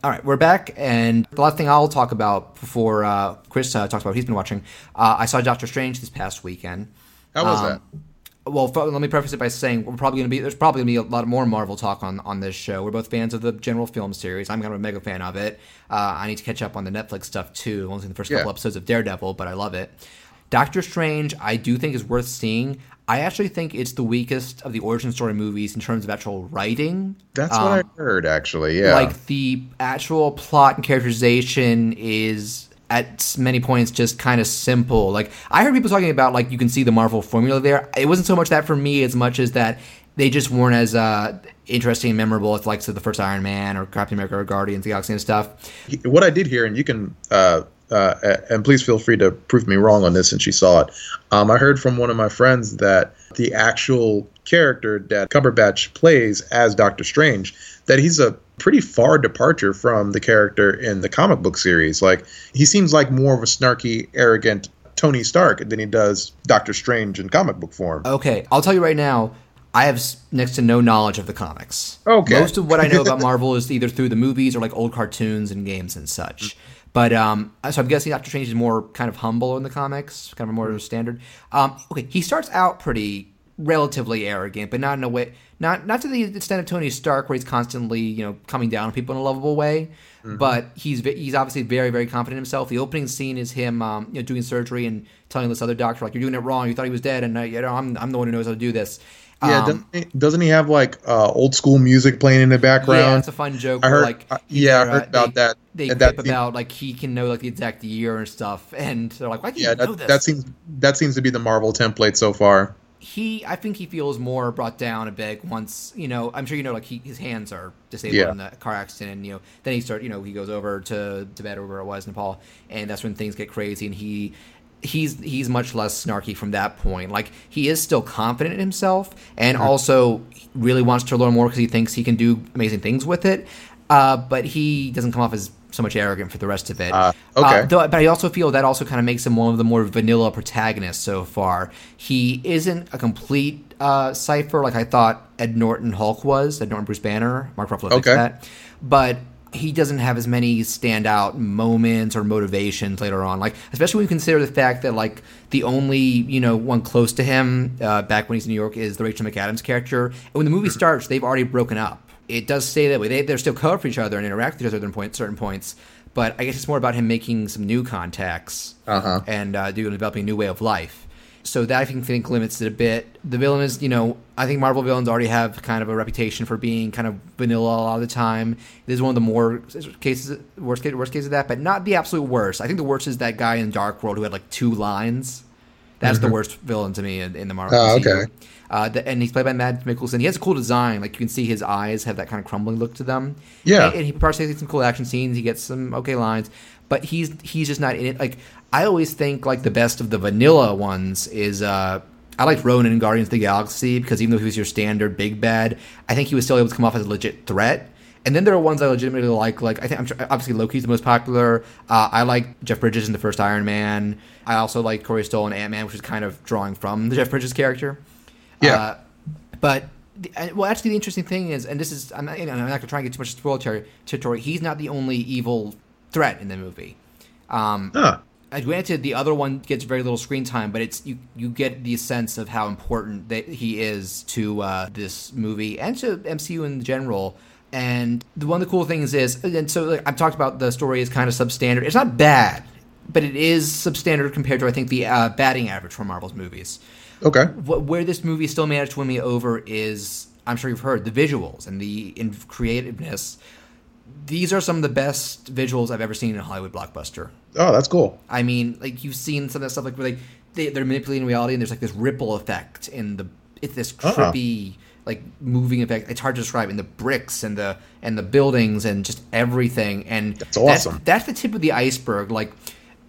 S1: All right, we're back, and the last thing I'll talk about before uh, Chris uh, talks about what he's been watching, uh, I saw Doctor Strange this past weekend.
S2: How was
S1: Um,
S2: that?
S1: Well, f- let me preface it by saying we're probably going to be there's probably going to be a lot more Marvel talk on on this show. We're both fans of the general film series. I'm kind of a mega fan of it. Uh, I need to catch up on the Netflix stuff too. i Only seen the first
S2: Yeah.
S1: couple episodes of Daredevil, but I love it. Doctor Strange, I do think is worth seeing. I actually think it's the weakest of the origin story movies in terms of actual writing.
S2: That's
S1: um,
S2: what I heard, actually. Yeah.
S1: Like the actual plot and characterization is at many points just kind of simple. Like I heard people talking about like you can see the Marvel formula there. It wasn't so much that for me as much as that they just weren't as uh, interesting and memorable as like so the first Iron Man or Captain America or Guardians of the Galaxy and stuff.
S2: what I did hear, and you can, uh, uh, and please feel free to prove me wrong on this since you saw it. Um, I heard from one of my friends that the actual character that Cumberbatch plays as Doctor Strange, that he's a pretty far departure from the character in the comic book series. Like he seems like more of a snarky, arrogant Tony Stark than he does Doctor Strange in comic book form.
S1: Okay, I'll tell you right now. I have next to no knowledge of the comics.
S2: Okay.
S1: Most of what I know about (laughs) Marvel is either through the movies or like old cartoons and games and such. But um, so I'm guessing Doctor Strange is more kind of humble in the comics, kind of more standard. Um, okay, he starts out pretty relatively arrogant, but not in a way, not not to the extent of Tony Stark, where he's constantly you know coming down on people in a lovable way. But he's he's obviously very very confident in himself. The opening scene is him um, you know doing surgery and telling this other doctor like you're doing it wrong. You thought he was dead, and uh, you know I'm I'm the one who knows how to do this.
S2: Yeah,
S1: Um,
S2: doesn't, he, doesn't he have like uh, old school music playing in the background?
S1: Yeah, it's a fun joke.
S2: I
S1: where,
S2: heard-
S1: like,
S2: uh, yeah, I
S1: they're,
S2: heard
S1: uh,
S2: about
S1: they,
S2: that.
S1: They
S2: And that-
S1: about like he can know like the exact year and stuff, and they're like, "Why you
S2: yeah,
S1: know
S2: that,
S1: this?"
S2: that seems that seems to be the Marvel template so far.
S1: He I think he feels more brought down a bit once you know I'm sure you know like he, his hands are disabled
S2: Yeah.
S1: in the car accident and you know then he start you know he goes over to Tibet or where it was Nepal and that's when things get crazy and he he's he's much less snarky from that point like he is still confident in himself and also really wants to learn more because he thinks he can do amazing things with it uh, but he doesn't come off as so much arrogant for the rest of it
S2: Uh, okay.
S1: though, but I also feel that also kind of makes him one of the more vanilla protagonists so far. He isn't a complete uh, cipher like I thought Ed Norton Hulk was, Ed Norton Bruce Banner, Mark Ruffalo
S2: Okay.
S1: that. But he doesn't have as many standout moments or motivations later on. Like especially when you consider the fact that like the only you know one close to him uh, back when he's in New York is the Rachel McAdams character. And when the movie starts, they've already broken up. It does stay that way. They, they're still covered for each other and interact with each other at point, certain points. But I guess it's more about him making some new contacts
S2: Uh-huh.
S1: and uh, doing developing a new way of life. So that I think, think limits it a bit. The villain is, you know, I think Marvel villains already have kind of a reputation for being kind of vanilla a lot of the time. This is one of the more cases, worst case, worst case of that, but not the absolute worst. I think the worst is that guy in Dark World who had like two lines. That's the worst villain to me in, in the Marvel.
S2: Oh,
S1: MCU.
S2: okay.
S1: Uh, the, and he's played by Mads Mikkelsen. He has a cool design. Like you can see his eyes have that kind of crumbling look to them.
S2: Yeah.
S1: And, and he participates in some cool action scenes. He gets some okay lines, but he's he's just not in it. Like I always think like the best of the vanilla ones is uh I liked Ronan in Guardians of the Galaxy because even though he was your standard big bad, I think he was still able to come off as a legit threat. And then there are ones I legitimately like. Like I think I'm obviously Loki's the most popular. Uh, I like Jeff Bridges in the first Iron Man. I also like Corey Stoll in Ant Man, which is kind of drawing from the Jeff Bridges character.
S2: Yeah.
S1: Uh, but the, well, actually, the interesting thing is, and this is I'm not, you know, I'm not going to try and get too much spoiler territory. He's not the only evil threat in the movie. Um, uh, granted, the other one gets very little screen time, but it's you you get the sense of how important that he is to uh, this movie and to MCU in general. And the one of the cool things is, and so like, I've talked about the story is kind of substandard. It's not bad, but it is substandard compared to I think the uh, batting average for Marvel's movies
S2: Okay.
S1: what, where this movie still managed to win me over is I'm sure you've heard the visuals and the in creativeness. These are some of the best visuals I've ever seen in a Hollywood blockbuster.
S2: Oh, that's cool.
S1: I mean, like you've seen some of that stuff like where they, they they're manipulating reality and there's like this ripple effect in the it's this
S2: Uh-uh.
S1: trippy like moving effect. It's hard to describe And the bricks and the and the buildings and just everything. And
S2: That's awesome.
S1: That's, the tip of the iceberg. Like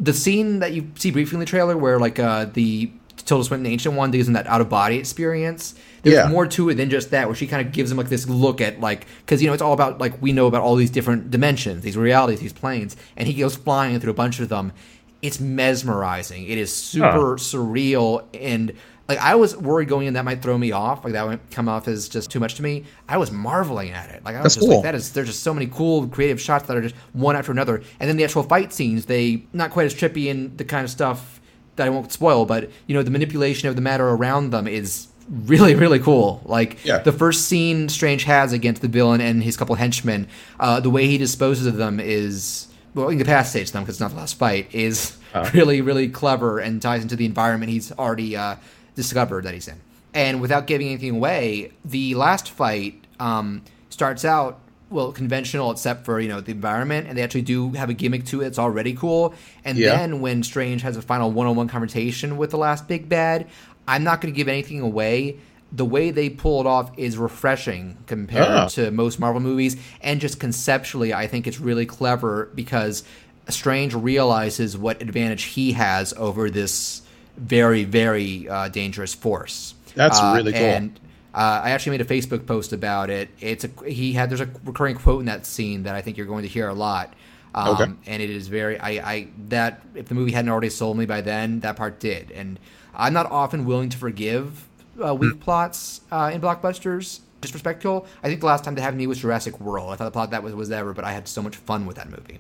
S1: the scene that you see briefly in the trailer where like uh the Tilda Swinton Ancient One gives him that out of body experience. There's
S2: Yeah.
S1: more to it than just that, where she kind of gives him like this look at like because you know it's all about like we know about all these different dimensions, these realities, these planes, and he goes flying through a bunch of them. It's mesmerizing. It is super surreal and. Like I was worried going in that might throw me off, like that would come off as just too much to me. I was marveling at it. Like I was
S2: That's
S1: just
S2: cool.
S1: like, that is there's just so many cool creative shots that are just one after another. And then the actual fight scenes, they not quite as trippy and the kind of stuff that I won't spoil, but you know, the manipulation of the matter around them is really, (laughs) really cool. Like
S2: Yeah.
S1: the first scene Strange has against the villain and his couple henchmen, uh, the way he disposes of them is well, incapacitates them because it's not the last fight, is (laughs) really, really clever and ties into the environment he's already uh, discovered that he's in. And without giving anything away, the last fight um, starts out well conventional except for you know the environment and they actually do have a gimmick to it it's already cool and
S2: Yeah.
S1: then when strange has a final one-on-one confrontation with the last big bad i'm not going to give anything away the way they pull it off is refreshing compared
S2: Ah.
S1: to most marvel movies and just conceptually i think it's really clever because strange realizes what advantage he has over this very very uh, dangerous force
S2: That's
S1: Uh,
S2: really cool.
S1: and uh, I actually made a Facebook post about it. It's a he had there's a recurring quote in that scene that I think you're going to hear a lot. Um,
S2: Okay.
S1: And it is very I, I that if the movie hadn't already sold me by then, that part did. And I'm not often willing to forgive uh, weak plots uh, in blockbusters. Disrespectful. I think the last time they had me was Jurassic World. I thought the plot that was was ever, but I had so much fun with that movie.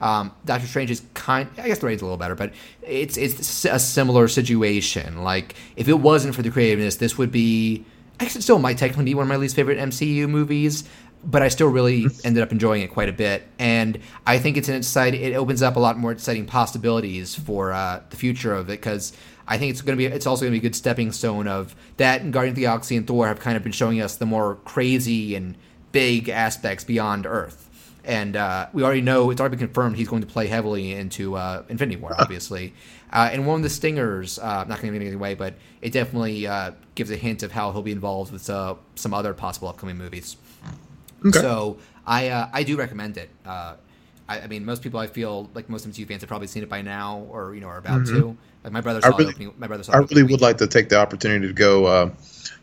S1: Um, Doctor Strange is kind. I guess the rating's a little better, but it's it's a similar situation. Like if it wasn't for the creativeness, this would be. I guess it still might technically be one of my least favorite MCU movies, but I still really (laughs) ended up enjoying it quite a bit. And I think it's an exciting. It opens up a lot more exciting possibilities for uh, the future of it because I think it's going to be. It's also going to be a good stepping stone of that. And Guardian of the Galaxy and Thor have kind of been showing us the more crazy and big aspects beyond Earth and uh, we already know it's already been confirmed he's going to play heavily into uh, Infinity War, (laughs) obviously. Uh, and one of the stingers, uh, not going to give anything away, but it definitely uh, gives a hint of how he'll be involved with uh, some other possible upcoming movies.
S2: Okay.
S1: So I uh, I do recommend it. Uh, I, I mean, most people I feel like most MCU fans have probably seen it by now, or you know, are about to. Like my brother saw
S2: Mm-hmm. I really-
S1: it opening. My brother saw.
S2: I really would like to take the opportunity to go uh,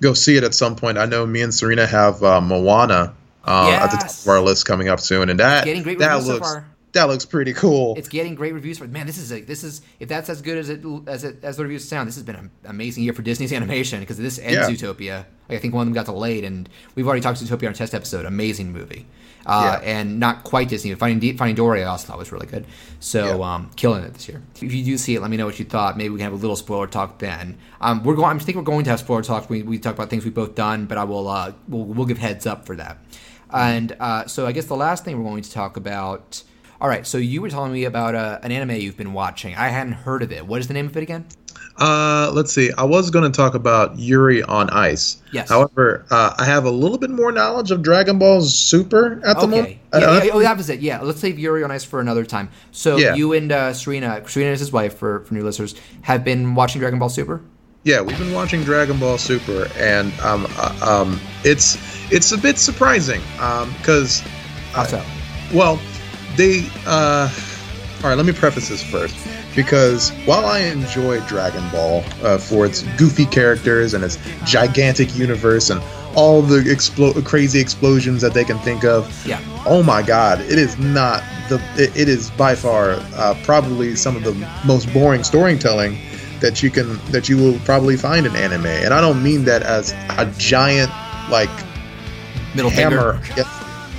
S2: go see it at some point. I know me and Serena have uh, Moana uh, at the top of our list coming up soon, and that
S1: getting great
S2: that
S1: so
S2: looks
S1: far.
S2: that looks pretty cool.
S1: It's getting great reviews for man. This is a, this is if that's as good as it as it as the reviews sound. This has been an amazing year for Disney's animation because this ends
S2: Yeah.
S1: Zootopia. Like, I think one of them got delayed, and we've already talked to Zootopia on our test episode. Amazing movie, uh,
S2: Yeah.
S1: and not quite Disney. Finding Finding Dory, I also thought was really good. So
S2: Yeah.
S1: um, killing it this year. If you do see it, let me know what you thought. Maybe we can have a little spoiler talk then. Um, we're going. I think we're going to have spoiler talk. We, we talk about things we've both done, but I will uh, we'll, we'll give heads up for that. And uh, so I guess the last thing we're going to talk about. All right, so you were telling me about uh, an anime you've been watching. I hadn't heard of it. What is the name of it again?
S2: Uh, let's see. I was going to talk about Yuri on Ice.
S1: Yes.
S2: However, uh, I have a little bit more knowledge of Dragon Ball Super at the moment.
S1: Okay.
S2: Uh,
S1: Yeah, yeah, oh, that was it. Yeah, let's save Yuri on Ice for another time. So
S2: Yeah.
S1: you and uh, Serena, Serena is his wife for, for new listeners, have been watching Dragon Ball Super.
S2: Yeah, we've been watching Dragon Ball Super, and um, uh, um, it's it's a bit surprising because,
S1: How so?
S2: well, they. Uh, all right, let me preface this first because while I enjoy Dragon Ball uh, for its goofy characters and its gigantic universe and all the explo- crazy explosions that they can think of,
S1: Yeah.
S2: oh my god it is not the it, it is by far uh, probably some of the most boring storytelling that you can that you will probably find in anime and i don't mean that as a giant like
S1: Middle
S2: hammer
S1: finger.
S2: yeah,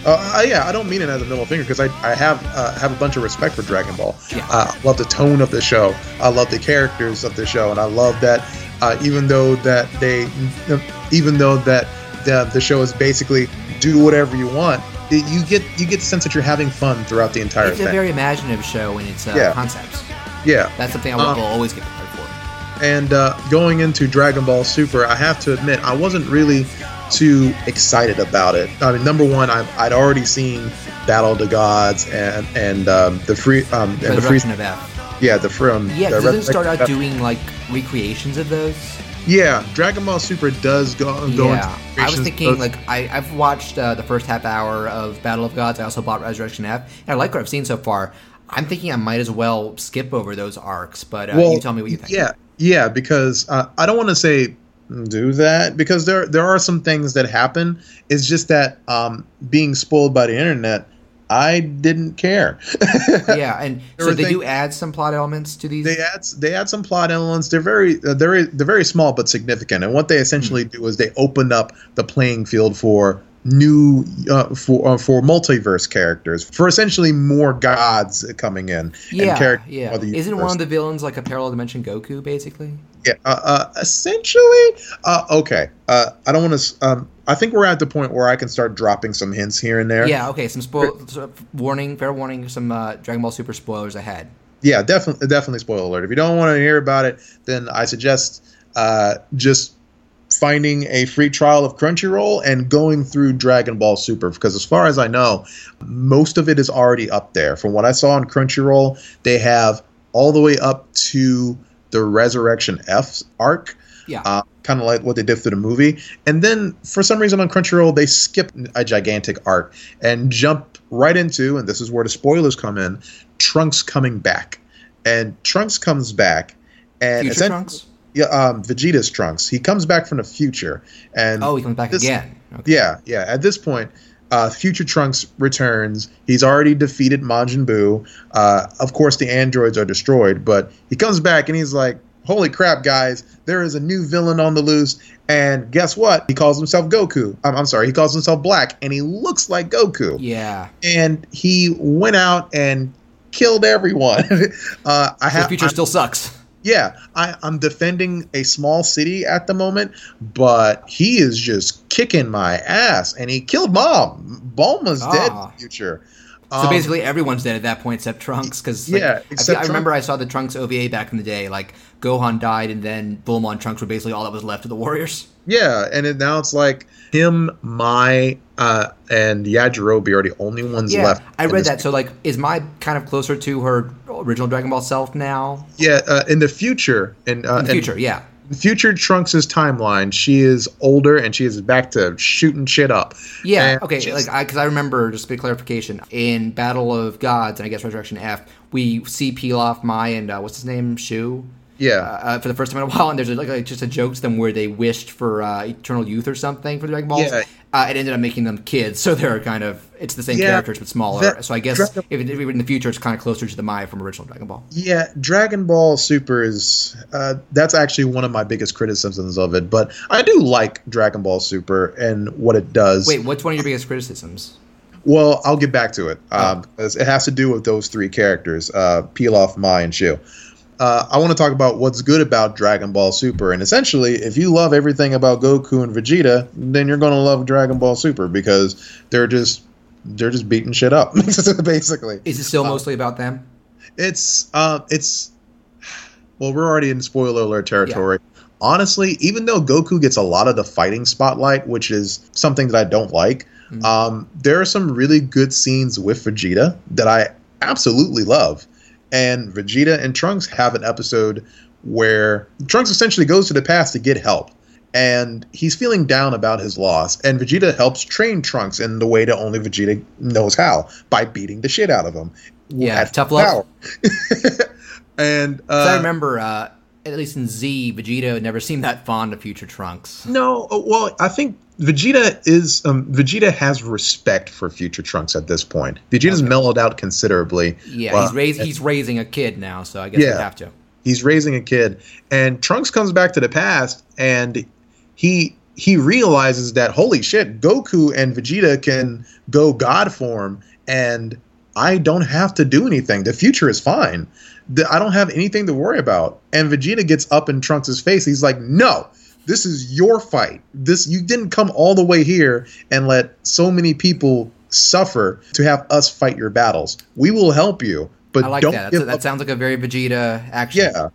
S2: uh, uh, yeah i don't mean it as a middle finger because I, I have uh, have a bunch of respect for dragon ball
S1: Yeah.
S2: uh, i love the tone of the show i love the characters of the show and i love that uh, even though that they even though that the, the show is basically do whatever you want you get you get the sense that you're having fun throughout the entire
S1: It's a
S2: thing
S1: very imaginative show in its uh,
S2: Yeah.
S1: concepts.
S2: yeah
S1: That's something I will,
S2: Uh,
S1: always get prepared for.
S2: And uh, going into Dragon Ball Super, I have to admit, I wasn't really too excited about it. I mean, number one, I've, I'd already seen Battle of the Gods and and um, the free um, and the free
S1: Resurrection of F.
S2: yeah the from
S1: Yeah,
S2: the
S1: doesn't start out
S2: Resurrection-
S1: doing like recreations of those?
S2: yeah Dragon Ball Super does go go
S1: yeah, I was thinking like I, I've watched uh, the first half hour of Battle of Gods. I also bought Resurrection F, and I like what I've seen so far. I'm thinking I might as well skip over those arcs, but uh, you tell me what you think.
S2: Yeah, yeah, because uh, I don't want to say do that because there there are some things that happen. It's just that um, being spoiled by the internet, I didn't care. (laughs)
S1: yeah, and so they do add some plot elements to these.
S2: they add they add some plot elements. They're very uh, they're they're very small but significant. And what they essentially
S1: Hmm.
S2: do is they open up the playing field for new uh, for uh, for multiverse characters for essentially more gods coming in
S1: yeah,
S2: and characters
S1: yeah. Isn't one of the villains like a parallel dimension Goku, basically?
S2: Yeah, uh, uh, essentially, uh, okay. Uh, I don't want to. Um, I think we're at the point where I can start dropping some hints here and there.
S1: Yeah. Okay. Some spoil. so, warning. Fair warning. Some uh, Dragon Ball Super spoilers ahead.
S2: yeah, definitely, definitely. Spoiler alert! If you don't want to hear about it, then I suggest uh, just finding a free trial of Crunchyroll and going through Dragon Ball Super because, as far as I know, most of it is already up there. From what I saw on Crunchyroll, they have all the way up to the Resurrection F arc.
S1: Yeah.
S2: uh, kind of like what they did for the movie. And then for some reason on Crunchyroll, they skip a gigantic arc and jump right into, and this is where the spoilers come in, Trunks coming back. And Trunks comes back, and
S1: Future Trunks.
S2: Yeah, um, Vegeta's Trunks. He comes back from the future, and
S1: Oh, he comes back
S2: this-
S1: again. Okay.
S2: yeah, yeah. At this point, uh, Future Trunks returns. He's already defeated Majin Buu. Uh, of course, the androids are destroyed, but he comes back and he's like, "Holy crap, guys! There is a new villain on the loose." And guess what? He calls himself Goku. I'm, I'm sorry, he calls himself Black, and he looks like Goku.
S1: Yeah.
S2: And he went out and killed everyone. (laughs) uh, I
S1: The
S2: have
S1: future still sucks.
S2: Yeah, I, I'm defending a small city at the moment, but he is just kicking Mai ass, and he killed mom. Bulma's dead in
S1: Ah.
S2: the future.
S1: So
S2: Um,
S1: basically, everyone's dead at that point except Trunks. Because
S2: Yeah,
S1: I,
S2: except
S1: I
S2: Trunks.
S1: remember I saw the Trunks OVA back in the day. Like Gohan died, and then Bulma and Trunks were basically all that was left of the Warriors.
S2: yeah, and it, now it's like him, my, uh, and Yajirobe are the only ones
S1: Yeah,
S2: left.
S1: I read that. So like, is Mai kind of closer to her original Dragon Ball self now?
S2: Yeah, uh, in the future, in, uh,
S1: In the future, yeah.
S2: future Trunks' timeline, she is older and she is back to shooting shit up.
S1: Yeah.
S2: And
S1: okay.
S2: she's-
S1: Like, because I, remember just a bit of clarification in Battle of Gods and I guess Resurrection F, we see Pilaf, Mai, and uh, what's his name, Shu.
S2: yeah,
S1: Uh, for the first time in a (laughs) while, and there's like, like just a joke to them where they wished for uh, eternal youth or something for the Dragon Balls.
S2: Yeah.
S1: Uh, it ended up making them kids, so they're kind of it's the same
S2: Yeah,
S1: characters but smaller.
S2: that-
S1: so I guess
S2: Dragon-
S1: if, it, if in the future it's kind of closer to the Mai from original Dragon Ball.
S2: Yeah, Dragon Ball Super is uh, that's actually one of my biggest criticisms of it. But I do like Dragon Ball Super and what it does.
S1: Wait, what's one of your biggest criticisms?
S2: Well, I'll get back to it
S1: Oh.
S2: um, because it has to do with those three characters: uh, Pilaf, Mai, and Shu. Uh, I want to talk about what's good about Dragon Ball Super, and essentially, if you love everything about Goku and Vegeta, then you're going to love Dragon Ball Super because they're just they're just beating shit up, (laughs) basically.
S1: Is it still mostly about them?
S2: It's uh, it's well, we're already in spoiler alert territory. Honestly, even though Goku gets a lot of the fighting spotlight, which is something that I don't like, um, there are some really good scenes with Vegeta that I absolutely love. And Vegeta and Trunks have an episode where Trunks essentially goes to the past to get help. And he's feeling down about his loss. And Vegeta helps train Trunks in the way that only Vegeta knows how by beating the shit out of him.
S1: Yeah, tough love. (laughs)
S2: and
S1: 'Cause I
S2: uh,
S1: remember, uh, at least in Z, Vegeta never seemed that fond of Future Trunks.
S2: no, uh, well, I think Vegeta is um, Vegeta has respect for Future Trunks at this point. Vegeta's mellowed out considerably.
S1: Yeah, he's raised. He's raising a kid now, so I guess
S2: Yeah.
S1: you have to.
S2: He's raising a kid, and Trunks comes back to the past, and he he realizes that holy shit, Goku and Vegeta can go God form, and I don't have to do anything. The future is fine. I don't have anything to worry about. And Vegeta gets up in Trunks' face. He's like, "No, this is your fight. This you didn't come all the way here and let so many people suffer to have us fight your battles. We will help you, but
S1: I like
S2: don't
S1: that. that sounds like a very Vegeta action.
S2: yeah.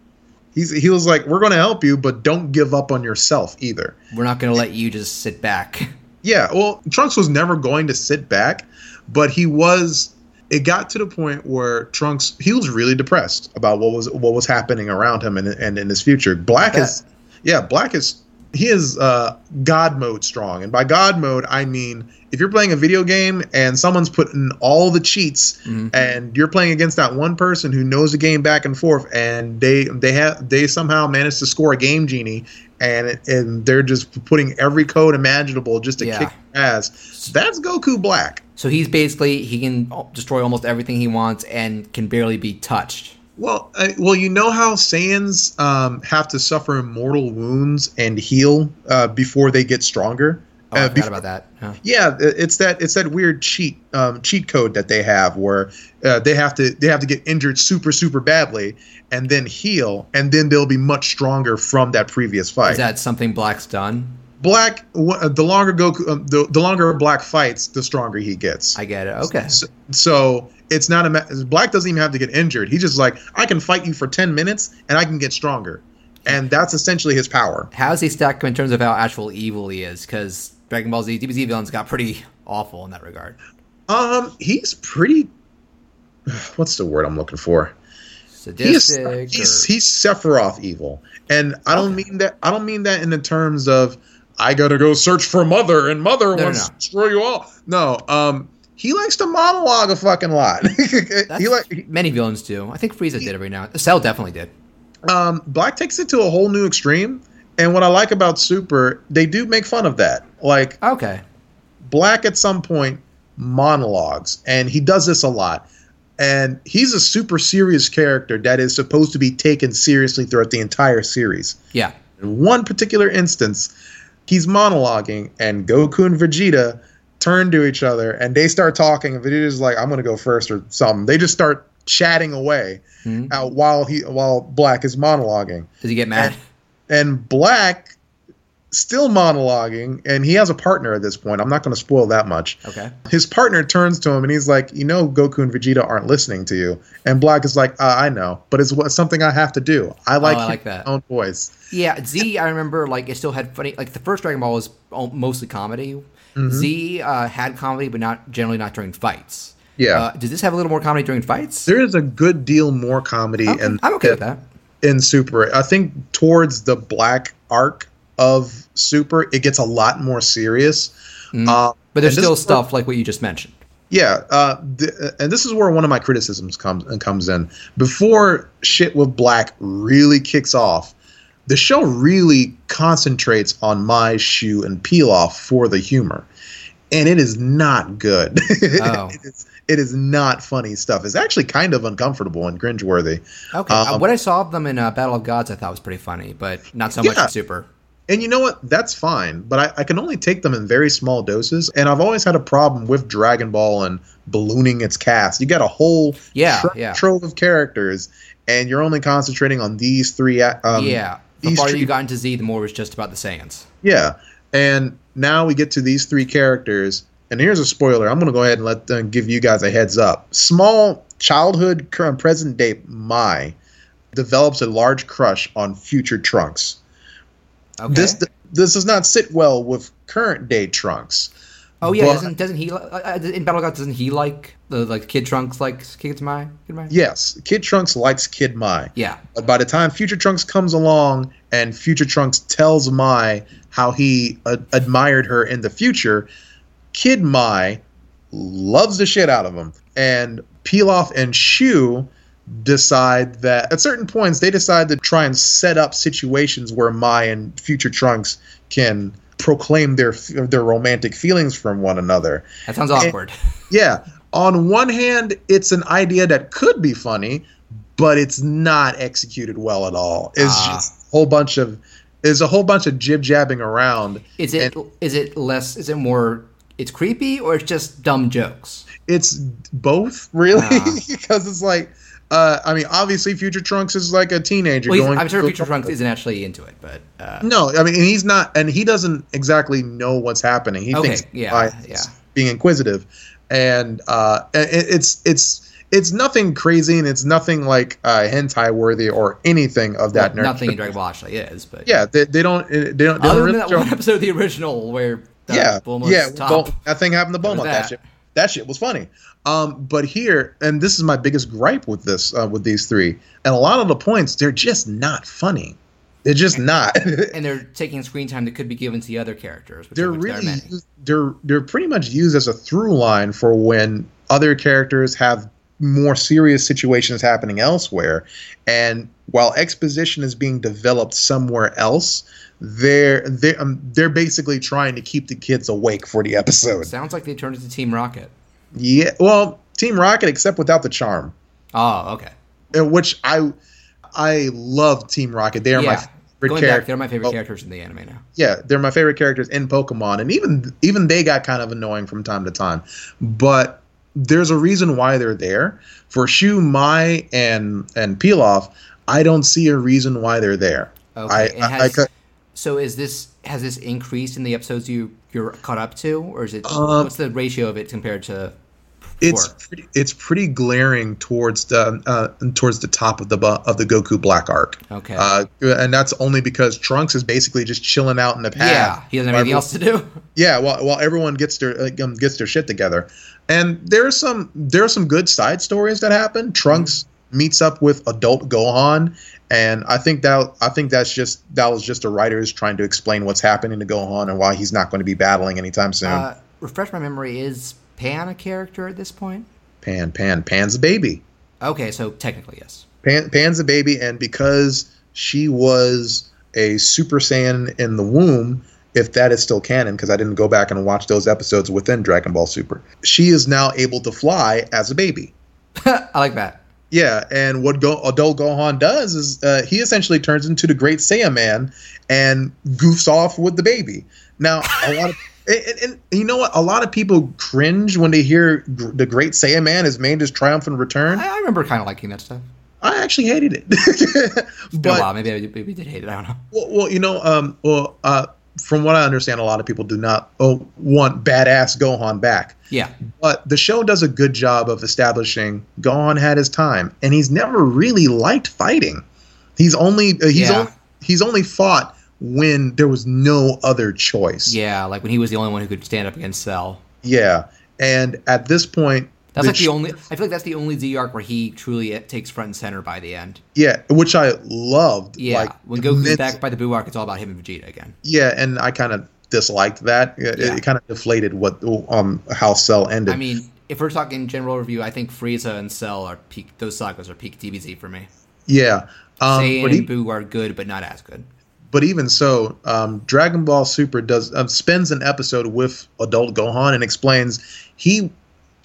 S2: He's, he was like, we're going to help you, but don't give up on yourself either.
S1: We're not going to let you just sit back.
S2: Yeah, well, Trunks was never going to sit back, but he was. It got to the point where Trunks he was really depressed about what was what was happening around him and, and in his future. Black is, yeah, Black is he is uh, God mode strong, and by God mode I mean if you're playing a video game and someone's putting all the cheats and you're playing against that one person who knows the game back and forth and they they have they somehow managed to score a game genie and and they're just putting every code imaginable just to
S1: Yeah.
S2: kick ass. That's Goku Black.
S1: So he's basically he can destroy almost everything he wants and can barely be touched.
S2: Well, uh, well, you know how Saiyans um, have to suffer mortal wounds and heal uh, before they get stronger.
S1: Oh, I
S2: Uh,
S1: forgot about that. Huh.
S2: Yeah, it's that it's that weird cheat um, cheat code that they have where uh, they have to they have to get injured super super badly and then heal and then they'll be much stronger from that previous fight.
S1: Is that something Black's done?
S2: Black, uh, the longer Goku, um, the, the longer Black fights, the stronger he gets.
S1: I get it. Okay.
S2: So, so it's not a Black doesn't even have to get injured. He's just like I can fight you for ten minutes and I can get stronger, and that's essentially his power.
S1: How does he stack in terms of how actual evil he is? Because Dragon Ball Z, DBZ villains got pretty awful in that regard.
S2: Um, he's pretty. What's the word I'm looking for? He's
S1: Sadistic.
S2: he's, he's Sephiroth evil, and I don't mean that. I don't mean that in the terms of I gotta go search for mother and mother
S1: no,
S2: wants
S1: no.
S2: to destroy you all. No, um, he likes to monologue a fucking lot. (laughs) he like
S1: many villains do. I think Frieza did every now. Cell definitely did.
S2: um, Black takes it to a whole new extreme. And what I like about Super, they do make fun of that. Like
S1: Okay.
S2: Black at some point monologues, and he does this a lot. And he's a super serious character that is supposed to be taken seriously throughout the entire series.
S1: Yeah.
S2: In one particular instance, he's monologuing, and Goku and Vegeta turn to each other and they start talking. And Vegeta's like, "I'm gonna go first or something." They just start chatting away
S1: Mhm.
S2: uh, while he while Black is monologuing
S1: Does he get mad?
S2: and Black still monologuing, and he has a partner at this point. I'm not going to spoil that much.
S1: Okay.
S2: His partner turns to him and he's like, "You know, Goku and Vegeta aren't listening to you." And Black is like, uh, "I know, but it's what- something I have to do. I like,
S1: Oh, I like that.
S2: own voice."
S1: Yeah, Z. I remember like it still had funny. Like the first Dragon Ball was mostly comedy.
S2: Mm-hmm.
S1: Z uh, had comedy, but not generally not during fights.
S2: Yeah.
S1: Uh, does this have a little more comedy during fights?
S2: There is a good deal more comedy,
S1: Okay,
S2: and
S1: I'm okay with that.
S2: in Super. I think towards the Black arc of Super, it gets a lot more serious.
S1: Mm.
S2: Uh,
S1: But there's still
S2: is where-
S1: stuff like what you just mentioned.
S2: Yeah, uh, th- and this is where one of my criticisms comes comes in. Before shit with Black really kicks off, the show really concentrates on Mai Shu and Pilaf for the humor, and it is not good. (laughs)
S1: Oh.
S2: it, is, it is not funny stuff. It's actually kind of uncomfortable and cringeworthy.
S1: Okay.
S2: Um,
S1: uh, what I saw of them in uh, Battle of Gods, I thought was pretty funny, but not so much in Super.
S2: And you know what? That's fine, but I, I can only take them in very small doses. And I've always had a problem with Dragon Ball and ballooning its cast. You got a whole
S1: Yeah,
S2: tro-
S1: yeah.
S2: trove of characters, and you're only concentrating on these three. Um,
S1: yeah. The farther
S2: three-
S1: you got into Z, the more it was just about the Saiyans.
S2: Yeah, and now we get to these three characters, and here's a spoiler. I'm going to go ahead and let them give you guys a heads up. Small childhood, current present day Mai develops a large crush on future Trunks.
S1: Okay.
S2: This this does not sit well with current day Trunks.
S1: oh yeah,
S2: but-
S1: doesn't doesn't he li- uh, in Battle of Gods doesn't he like the like Kid Trunks likes Kid Mai? Kid Mai?
S2: Yes, Kid Trunks likes Kid Mai.
S1: Yeah.
S2: But by the time Future Trunks comes along and Future Trunks tells Mai how he uh, admired her in the future, Kid Mai loves the shit out of him. And Pilaf and Shu decide that at certain points they decide to try and set up situations where Mai and Future Trunks can proclaim their their romantic feelings from one another.
S1: That sounds awkward.
S2: Yeah. On one hand, it's an idea that could be funny, but it's not executed well at all. It's
S1: Ah.
S2: just a whole bunch of there's a whole bunch of jib jabbing around.
S1: Is it is it less is it more it's creepy or it's just dumb jokes?
S2: It's both really
S1: Ah. (laughs)
S2: because it's like uh, I mean, obviously, Future Trunks is like a teenager
S1: Well,
S2: going.
S1: I'm sure Future Trunks isn't actually into it, but uh,
S2: No, I mean, and he's not, and he doesn't exactly know what's happening. He
S1: Okay,
S2: thinks
S1: yeah, yeah.
S2: being inquisitive, and uh, it, it's it's it's nothing crazy, and it's nothing like uh, hentai worthy or anything of that.
S1: well,
S2: nature.
S1: nothing in Dragon Ball actually is. But
S2: Yeah, they, they don't they don't. They don't
S1: other
S2: really
S1: than that one episode of the original where the
S2: yeah,
S1: Bulma's
S2: yeah.
S1: top.
S2: That thing happened to Bulma. That?
S1: that?
S2: shit. That shit was funny. Um, but here, and this is my biggest gripe with this, uh, with these three, and a lot of the points, they're just not funny. They're just not. (laughs)
S1: and they're taking screen time that could be given to the other characters.
S2: They're really used, they're they're pretty much used as a through line for when other characters have more serious situations happening elsewhere and while exposition is being developed somewhere else they're they're, um, they're basically trying to keep the kids awake for the episode
S1: Sounds like they turned into Team Rocket.
S2: yeah well team rocket except without the charm
S1: Oh, okay.
S2: uh, which i i love team rocket they are my favorite
S1: Going back,
S2: character
S1: they're my favorite
S2: Oh.
S1: characters in the anime now.
S2: yeah, they're my favorite characters in Pokemon, and even even they got kind of annoying from time to time. But there's a reason why they're there. For Shu, Mai, and and Pilaf, I don't see a reason why they're there.
S1: Okay.
S2: I,
S1: and
S2: I, I
S1: has, so is this has this increased in the episodes you you're caught up to, or is it
S2: Um,
S1: what's the ratio of it compared to?
S2: it's pretty, it's pretty glaring towards the uh, towards the top of the of the Goku Black arc.
S1: Okay.
S2: Uh, and that's only because Trunks is basically just chilling out in the past.
S1: yeah, he doesn't have anything else to do. (laughs)
S2: Yeah, while, while everyone gets their uh, um, gets their shit together, and there's some there are some good side stories that happen. Trunks meets up with adult Gohan, and I think that I think that's just that was just the writers trying to explain what's happening to Gohan and why he's not going to be battling anytime soon.
S1: Uh, refresh my memory. Is Pan a character at this point?
S2: Pan, Pan, Pan's a baby.
S1: Okay, so technically yes.
S2: Pan, Pan's a baby, and because she was a Super Saiyan in the womb, if that is still canon, because I didn't go back and watch those episodes within Dragon Ball Super, she is now able to fly as a baby. (laughs)
S1: I like that.
S2: Yeah, and what Go- adult Gohan does is uh, he essentially turns into the Great Saiyan Man and goofs off with the baby. Now, a lot of (laughs) and, and- and you know what? A lot of people cringe when they hear gr- the Great Saiyan Man is made his triumphant return.
S1: I, I remember kind of liking that stuff.
S2: I actually hated it, (laughs) but.
S1: Maybe I maybe I did hate it. I don't know.
S2: well, well, you know, um, well, uh, from what I understand, a lot of people do not oh, want badass Gohan back.
S1: Yeah.
S2: But the show does a good job of establishing Gohan had his time, and he's never really liked fighting. He's only uh, he's
S1: Yeah.
S2: only he's only fought when there was no other choice.
S1: Yeah, like when he was the only one who could stand up against Cell.
S2: Yeah. And at this point,
S1: That's like the only. I feel like that's the only Z arc where he truly takes front and center by the end.
S2: yeah, which I loved.
S1: Yeah,
S2: like
S1: when Goku's back by the Buu arc, it's all about him and Vegeta again.
S2: Yeah, and I kind of disliked that. It,
S1: Yeah.
S2: it kind of deflated what um how Cell ended.
S1: I mean, if we're talking general review, I think Frieza and Cell are peak. Those sagas are peak DBZ for me.
S2: yeah. Um,
S1: Saiyan
S2: but, e-
S1: and Buu are good, but not as good.
S2: but even so, um, Dragon Ball Super does um, spends an episode with adult Gohan and explains he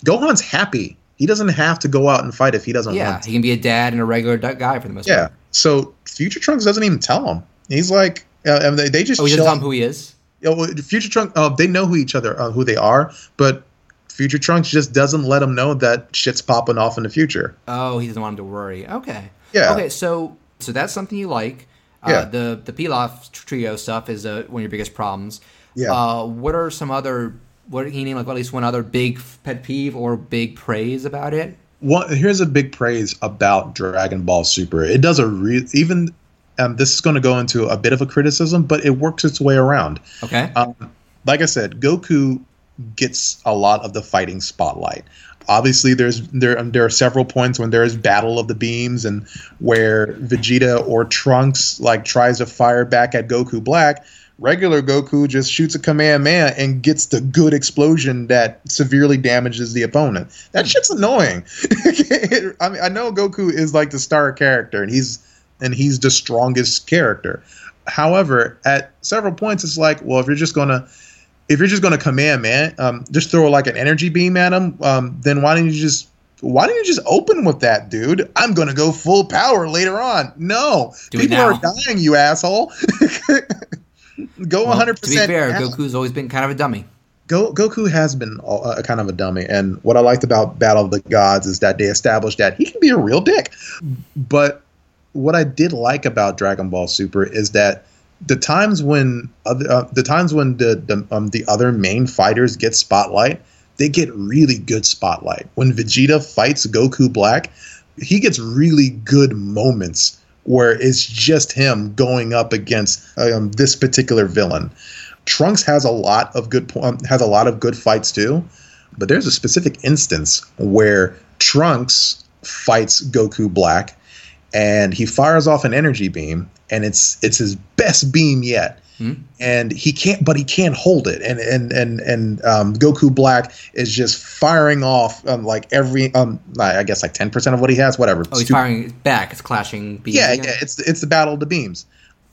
S2: Gohan's happy. He doesn't have to go out and fight if he doesn't
S1: Yeah,
S2: want. To.
S1: Yeah, he can be a dad and a regular guy for the most
S2: Yeah.
S1: part. Yeah.
S2: So Future Trunks doesn't even tell him. He's like, uh, and they, they just
S1: Oh, he doesn't tell him who he is.
S2: Yeah, well, Future Trunks, uh, they know who each other, uh, who they are, but Future Trunks just doesn't let them know that shit's popping off in the future.
S1: Oh, he doesn't want him to worry. Okay.
S2: Yeah.
S1: Okay, so so that's something you like. Uh,
S2: Yeah.
S1: The the Pilaf trio stuff is uh, one of your biggest problems.
S2: Yeah.
S1: Uh, what are some other? What can you name like at least one other big pet peeve or big praise about it?
S2: Well, here's a big praise about Dragon Ball Super. It does a real even. Um, this is going to go into a bit of a criticism, but it works its way around.
S1: Okay.
S2: Um, like I said, Goku gets a lot of the fighting spotlight. Obviously, there's there um, there are several points when there is battle of the beams and where Vegeta or Trunks like tries to fire back at Goku Black. Regular Goku just shoots a Kamehameha and gets the good explosion that severely damages the opponent. That shit's annoying. (laughs) I mean, I know Goku is like the star character and he's and he's the strongest character. However, at several points, it's like, well, if you're just gonna, if you're just gonna command, man, um, just throw like an energy beam at him, um, then why don't you just, why don't you just open with that, dude? I'm gonna go full power later on. No,
S1: Do
S2: people are dying, you asshole. (laughs) go 100.
S1: to be fair, Goku's always been kind of a dummy.
S2: Go, Goku has been a, a kind of a dummy, and what I liked about Battle of the Gods is that they established that he can be a real dick. But what I did like about Dragon Ball Super is that the times when other, uh, the times when the the, um, the other main fighters get spotlight, they get really good spotlight. When Vegeta fights Goku Black, he gets really good moments where it's just him going up against um, this particular villain. Trunks has a lot of good um, has a lot of good fights too, but there's a specific instance where Trunks fights Goku Black, and he fires off an energy beam, and it's it's his best beam yet. And he can't, but he can't hold it, and and and and um, Goku Black is just firing off um, like every um, I guess like ten percent of what he has, whatever.
S1: Oh, he's
S2: Stu-
S1: firing back. It's clashing beams.
S2: yeah,
S1: again.
S2: yeah, it's it's the battle of the beams,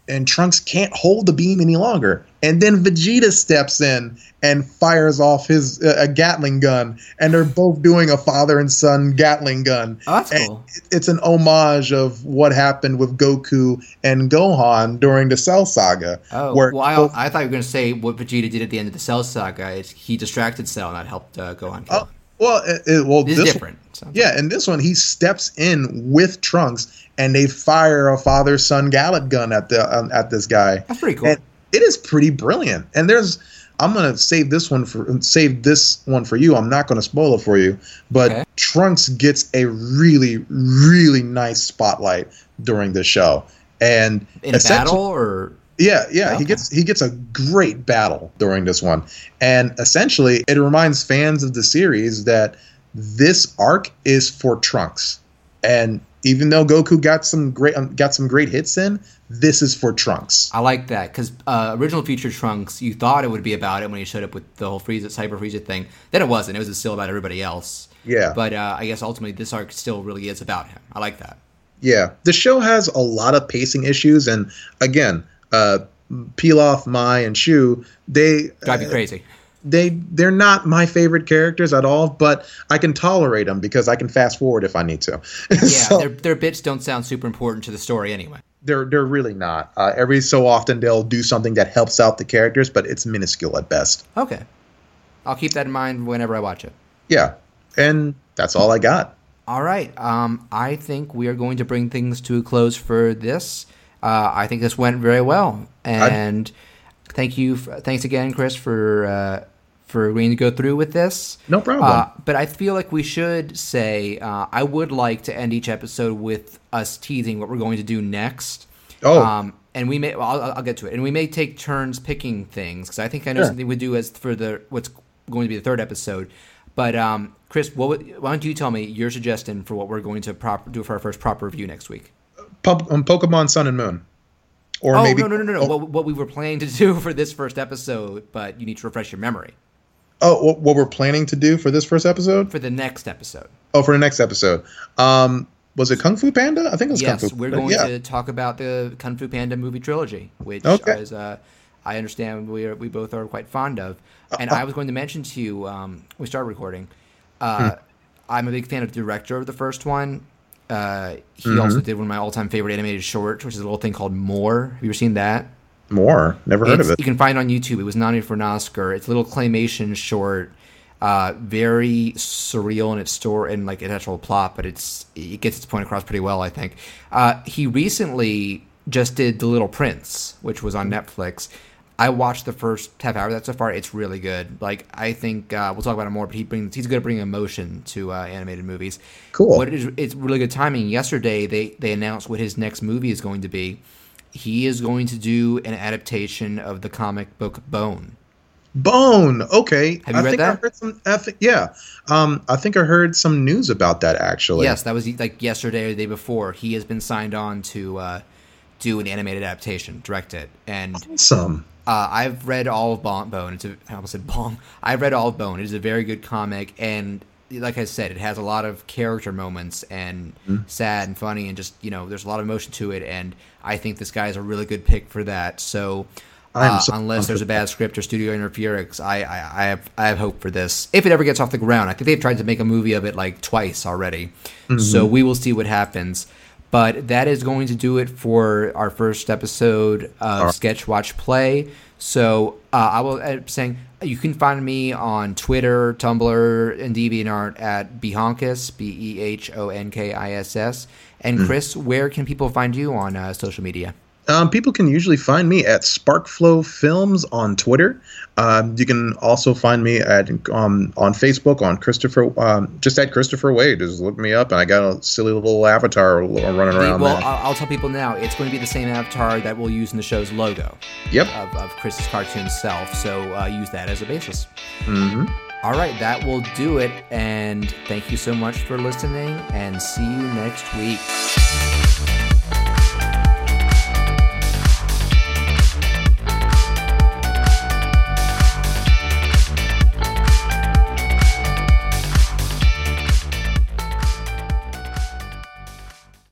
S2: and Trunks can't hold the beam any longer. And then Vegeta steps in and fires off his uh, a Gatling gun, and they're both doing a father and son Gatling gun.
S1: Oh, that's
S2: And
S1: cool.
S2: it- It's an homage of what happened with Goku and Gohan during the Cell Saga.
S1: Oh, well,
S2: both-
S1: I, I thought you were going to say what Vegeta did at the end of the Cell saga. Is he distracted Cell and that helped uh, Gohan kill
S2: Oh, well, it, it- well,
S1: This
S2: this
S1: is different. Sounds
S2: Yeah, and this one, he steps in with Trunks, and they fire a father-son Galick gun at the um, at this guy.
S1: That's pretty cool.
S2: And it is pretty brilliant. And there's, I'm gonna save this one for save this one for you. I'm not gonna spoil it for you, but
S1: Okay.
S2: Trunks gets a really, really nice spotlight during the show. And
S1: In a battle, or
S2: yeah, yeah,
S1: Okay.
S2: he gets he gets a great battle during this one, and essentially it reminds fans of the series that this arc is for Trunks, and even though Goku got some great um, got some great hits in, this is for Trunks.
S1: I like that because uh, original Future Trunks, you thought it would be about it when he showed up with the whole Frieza, Cyber Frieza thing. Then it wasn't. It was still about everybody else.
S2: Yeah,
S1: But uh, I guess ultimately this arc still really is about him. I like that.
S2: yeah. The show has a lot of pacing issues, and again, uh, Pilaf, Mai, and Shu, they
S1: Drive you crazy.
S2: They they're not my favorite characters at all, but I can tolerate them because I can fast forward if I need to. (laughs)
S1: Yeah,
S2: So-
S1: their, their bits don't sound super important to the story anyway.
S2: They're they're really not. Uh, every so often they'll do something that helps out the characters, but it's minuscule at best.
S1: Okay. I'll keep that in mind whenever I watch it.
S2: Yeah, and that's all I got.
S1: All right. Um, I think we are going to bring things to a close for this. Uh, I think this went very well, and thank you. For, thanks again, Chris, for uh, for agreeing to go through with this.
S2: No problem.
S1: Uh, but I feel like we should say uh, I would like to end each episode with us teasing what we're going to do next.
S2: Oh.
S1: Um, and we may. Well, I'll, I'll get to it. And we may take turns picking things because I think I know
S2: Sure.
S1: something we do as for the what's going to be the third episode. But um, Chris, what would, why don't you tell me your suggestion for what we're going to prop, do for our first proper review next week?
S2: Pub, um, Pokemon Sun and Moon. Or
S1: oh
S2: maybe
S1: no no no no!
S2: Oh,
S1: What, what we were planning to do (laughs) for this first episode, but you need to refresh your memory
S2: oh, what, what we're planning to do for this first episode?
S1: for the next episode.
S2: Oh, for the next episode. Um, was it Kung Fu Panda? I think it was
S1: yes,
S2: Kung Fu.
S1: we're going
S2: yeah.
S1: to talk about the Kung Fu Panda movie trilogy, which
S2: Okay.
S1: is, uh, I understand we are, we both are quite fond of. And I was going to mention to you, um, we started recording. Uh,
S2: Hmm.
S1: I'm a big fan of the director of the first one. Uh, he
S2: Mm-hmm.
S1: also did one of my all-time favorite animated shorts, which is a little thing called More. Have you ever seen that?
S2: More. Never heard
S1: It's-
S2: of it.
S1: You can find it on YouTube. It was nominated for an Oscar. It's a little claymation short, uh, very surreal in its story and like its actual plot, but it's it gets its point across pretty well, I think. Uh, he recently just did The Little Prince, which was on Netflix. I watched the first half hour of that so far. It's really good. Like I think uh, we'll talk about it more, but he brings he's good at bringing emotion to uh, animated movies.
S2: Cool.
S1: What it is, it's really good timing. Yesterday they they announced what his next movie is going to be. He is going to do an adaptation of the comic book Bone.
S2: Bone. Okay.
S1: Have you
S2: I
S1: read
S2: think I
S1: that?
S2: heard some. I think, yeah. Um, I think I heard some news about that actually.
S1: Yes, that was like yesterday or the day before. He has been signed on to uh, do an animated adaptation, direct it, and
S2: Some.
S1: Uh, I've read all of Bon- Bone. It's a, I almost said Bong. I've read all of Bone. It is a very good comic, and like I said, it has a lot of character moments and sad and funny, and just you know, there's a lot of emotion to it. And I think this guy is a really good pick for that. So, uh,
S2: so
S1: unless there's a bad script or studio interference, I, I, I have I have hope for this. If it ever gets off the ground, I think they've tried to make a movie of it like twice already. So we will see what happens. But that is going to do it for our first episode of Sketch Watch Play. So uh, I will end up saying you can find me on Twitter, Tumblr, and DeviantArt at Behonkiss, B E H O N K I S S. And Chris, where can people find you on uh, social media?
S2: Um, people can usually find me at Sparkflow Films on Twitter. Um, you can also find me at um, on Facebook on Christopher, um, just at Christopher Wade. Just look me up, and I got a silly little avatar running around
S1: well,
S2: there.
S1: I'll, tell people now. It's going to be the same avatar that we'll use in the show's logo
S2: Yep.
S1: of, of Chris's cartoon self. So uh, use that as a basis.
S2: hmm
S1: All right, that will do it. And thank you so much for listening, and see you next week.